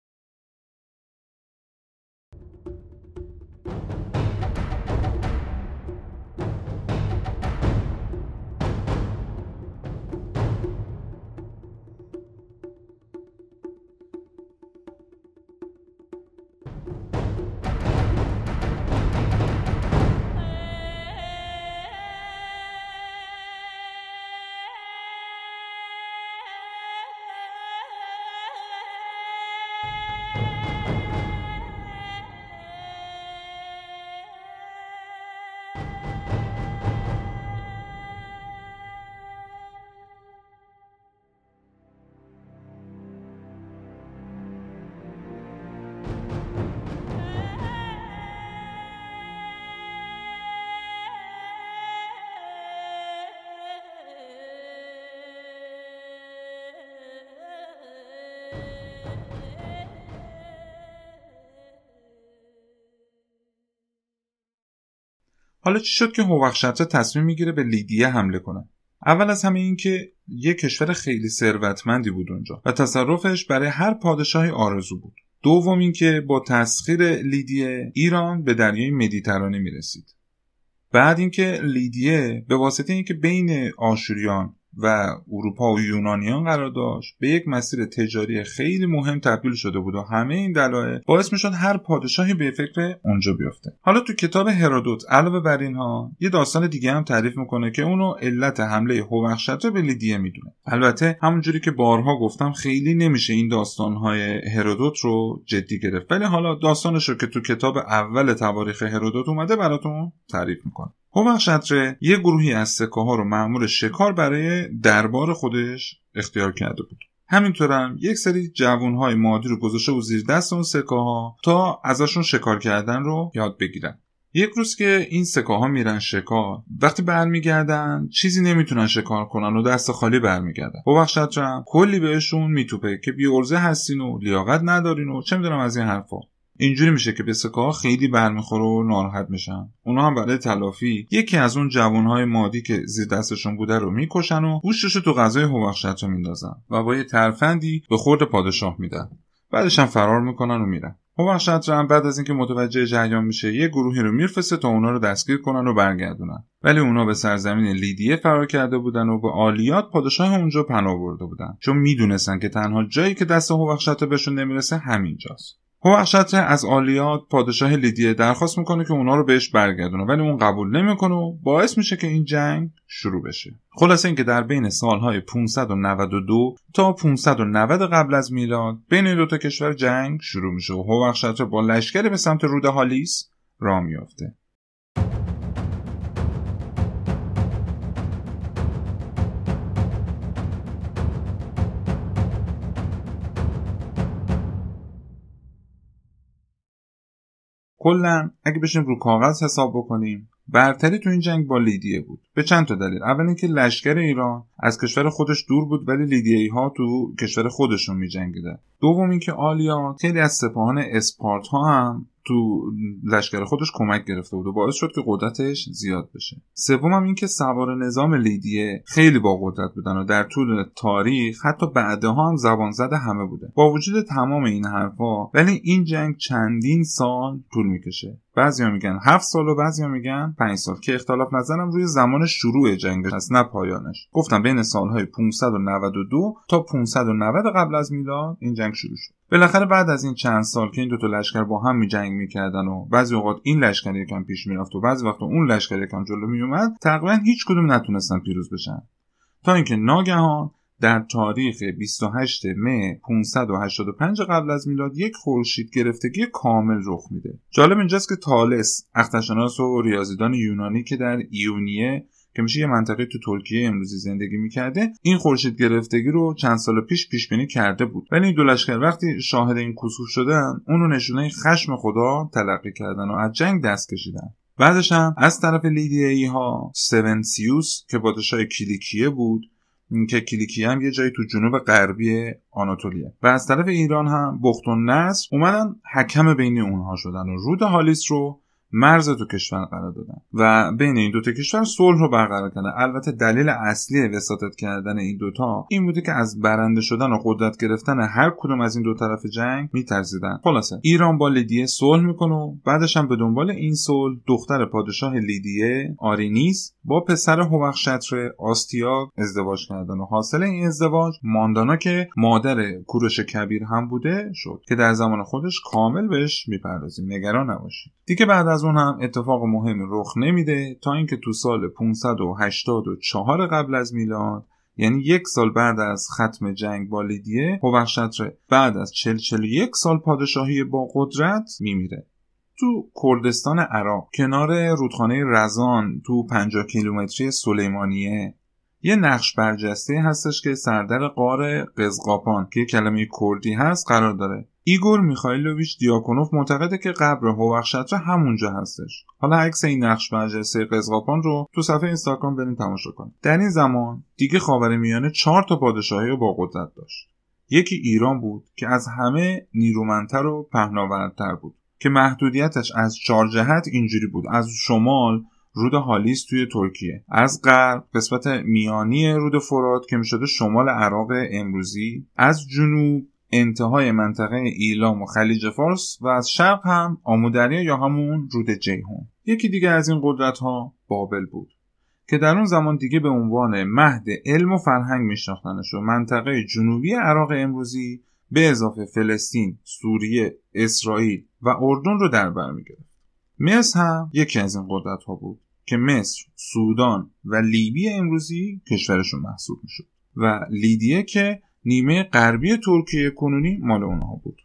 A: حالا چی شد که هوخشتره تصمیم می‌گیره به لیدیه حمله کنه؟ اول از همه این که یه کشور خیلی ثروتمندی بود اونجا و تصرفش برای هر پادشاهی آرزو بود. دوم اینکه با تسخیر لیدیه ایران به دریای مدیترانه می‌رسید. بعد اینکه لیدیه به واسطه اینکه بین آشوریان و اروپا و یونانیان قرار داشت. به یک مسیر تجاری خیلی مهم تبدیل شده بود و همه این دلایل باعث می‌شد هر پادشاهی به فکر اونجا بیفته. حالا تو کتاب هرودوت علاوه بر اینها یه داستان دیگه هم تعریف می‌کنه که اونو علت حمله هوخشتر به لیدیه می‌دونه. البته همونجوری که بارها گفتم خیلی نمیشه این داستانهای هرودوت رو جدی گرفت. ولی حالا داستانش رو که تو کتاب اول تواریخ هرودوت اومده براتون تعریف می‌کنه هومخشتره یه گروهی از سکه ها رو معمول شکار برای دربار خودش اختیار کرده بود. همینطور هم یک سری جوون های مادی رو گذاشته و زیر دست اون سکه ها تا ازشون شکار کردن رو یاد بگیرن. یک روز که این سکه ها میرن شکار وقتی برمیگردن چیزی نمی‌تونن شکار کنن و دست خالی برمیگردن. هم کلی بهشون میتوپه که بی هستین و لیاقت ندارین و چه می‌دونم از این حرفا. اینجوری میشه که ها خیلی برمیخوره و ناراحت میشن. اونا هم برای تلافی. یکی از اون جوانهای مادی که زیر دستشون بوده رو می‌کشن و گوشتش تو غذای هوخشت رو میندازن و با یه ترفندی به خورد پادشاه میدن. بعدش هم فرار می‌کنن و میرن. هوخشت هم بعد از اینکه متوجه جریان میشه یه گروهی رو میرفسته تا اونا رو دستگیر کنن و برگردونن. ولی اونا به سرزمین لیدیه فرار کرده بودن و به آلیات پادشاه اونجا پناه برده بودن. چون می‌دونستن که تنها جایی که دست هوخشت بهشون نمی‌رسه همینجاست. هوخشتر از آلیات پادشاه لیدیه درخواست می‌کنه که اونا رو بهش برگردونه ولی اون قبول نمی‌کنه و باعث میشه که این جنگ شروع بشه. خلاصه اینکه در بین سالهای 592 تا 590 قبل از میلاد بین این دوتا کشور جنگ شروع میشه و هوخشتر با لشکری به سمت رود هالیس راه میافته. کلا اگه بشیم رو کاغذ حساب بکنیم برتری تو این جنگ با لیدیه بود. به چند تا دلیل. اول اینکه لشکر ایران از کشور خودش دور بود ولی لیدیایی ها تو کشور خودشون می جنگیده دوم اینکه آلیا خیلی از سپاهان اسپارتا هم تو لشکر خودش کمک گرفته بود و باعث شد که قدرتش زیاد بشه. سوم هم اینکه سوار نظام لیدیه خیلی با قدرت بودن و در طول تاریخ حتی بعدها هم زبان زده همه بوده. با وجود تمام این حرفا ولی این جنگ چندین سال طول می‌کشه. بعضیا میگن هفت سال و بعضیا میگن پنج سال که اختلاف نظرم روی زمان شروع جنگ هست نه پایانش. گفتم بین سالهای 592 تا 590 قبل از میلاد این جنگ شروع شد. بالاخره بعد از این چند سال که این دو تا لشکر با هم میجنگ می‌کردن و بعضی اوقات این لشکر یکم پیش می‌رفت و بعضی وقت اون لشکر یکم جلو میومد تقریبا هیچ کدوم نتونستن پیروز بشن. تا اینکه ناگهان در تاریخ 28 مه 585 قبل از میلاد یک خورشید گرفتگی کامل رخ میده. جالب اینجاست که تالس اختشناس و ریاضیدان یونانی که در ایونیه که میشه یه منطقه تو ترکیه امروزی زندگی می‌کرده این خورشید گرفتگی رو چند سال پیش پیش بینی کرده بود ولی این دو لشکر وقتی شاهد این کسوف شدن اون رو نشونه خشم خدا تلقی کردن و از جنگ دست کشیدن بعدش هم از طرف لیدیایی ها سونسیوس که پادشاه کلیکیه بود که کلیکیه هم یه جایی تو جنوب غربی آناتولیه. و از طرف ایران هم بخت‌النصر اومدن حکم بین اونها شدن و رود هالیس رو مرز دو کشور قرار دادن. و بین این دو کشور صلح رو برقرار کردن. البته دلیل اصلی وساطت کردن این دوتا این بوده که از برنده شدن و قدرت گرفتن هر کدوم از این دو طرف جنگ میترسیدن. خلاصه ایران با لیدیه صلح می‌کنه و بعدش هم به دنبال این صلح دختر پادشاه لیدیه آرینیس با پسر هوخشتر آستیاگ ازدواج کردن و حاصل این ازدواج ماندانا که مادر کوروش کبیر هم بوده شد که در زمان خودش کامل بهش می‌پردازیم. نگران نباشید. دیگه بعد اون هم اتفاق مهمی رخ نمیده تا اینکه تو سال 584 قبل از میلاد یعنی یک سال بعد از ختم جنگ با لیدیه هوخشتر بعد از 40 یک سال پادشاهی با قدرت میمیره. تو کردستان عراق کنار رودخانه رزان تو 50 کیلومتری سلیمانیه یه نقش برجسته هستش که سردر غار قزقاپان که کلمه کردی هست قرار داره. ایگور میخایلوویچ دیاکونوف معتقده که قبر هوخشتر همونجا هستش. حالا عکس این نقش برجسته قزقاپان رو تو صفحه اینستاگرام بریم تماشا کنید. در این زمان دیگه خاورمیانه چهار تا پادشاهی با قدرت داشت. یکی ایران بود که از همه نیرومندتر و پهناورتر بود که محدودیتش از چهار جهت اینجوری بود. از شمال رود هالیس توی ترکیه. از غرب قسمت میانی رود فرات که می‌شده شمال عراق امروزی. از جنوب انتهای منطقه ایلام و خلیج فارس و از شرق هم آمودریا یا همون رود جیهون یکی دیگه از این قدرت ها بابل بود که در اون زمان دیگه به عنوان مهد علم و فرهنگ میشناختنش و منطقه جنوبی عراق امروزی به اضافه فلسطین، سوریه، اسرائیل و اردن رو در بر می‌گرفت. مصر هم یکی از این قدرت ها بود که مصر، سودان و لیبی امروزی کشورشون محسوب می‌شد و لیدیه که نیمه غربی ترکیه کنونی مال اونها بود.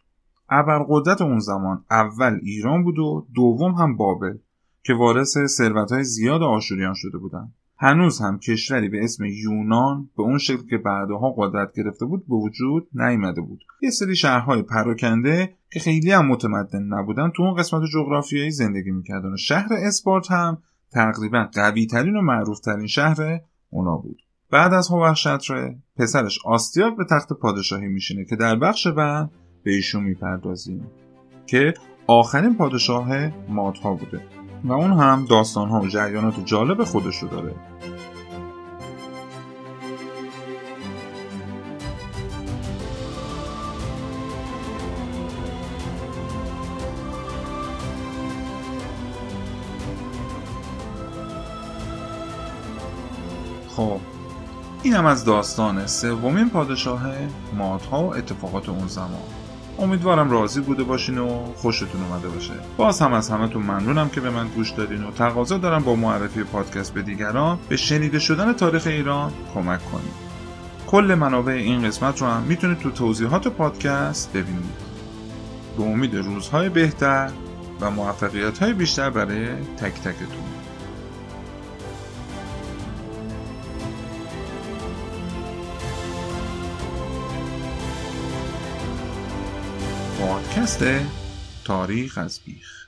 A: ابرقدرت اون زمان اول ایران بود و دوم هم بابل که وارث های زیاد آشوریان شده بودند هنوز هم کشوری به اسم یونان به اون شکل که بعدها قدرت گرفته بود به وجود نیامده بود. یه سری شهرهای پراکنده که خیلی هم متمدن نبودن تو اون قسمت جغرافیایی زندگی می‌کردن و شهر اسپارت هم تقریبا قوی ترین و معروف ترین شهر اونا بود. بعد از هوخشتره پسرش آستیاک به تخت پادشاهی میشینه که در بخش بعد به ایشون می‌پردازیم که آخرین پادشاه مادها بوده. و اون هم داستانها و جریانات جالب خودش رو داره. خب اینم از داستان سومین پادشاه مادها و اتفاقات اون زمان. امیدوارم راضی بوده باشین و خوشتون اومده باشه. باز هم از همتون ممنونم که به من گوش دادین و تقاضا دارم با معرفی پادکست به دیگران به شنیده شدن تاریخ ایران کمک کنید. کل منابع این قسمت رو هم می‌تونید تو توضیحات پادکست ببینید. به امید روزهای بهتر و موفقیت های بیشتر برای تک تکتون. پادکست تاریخ از بیخ.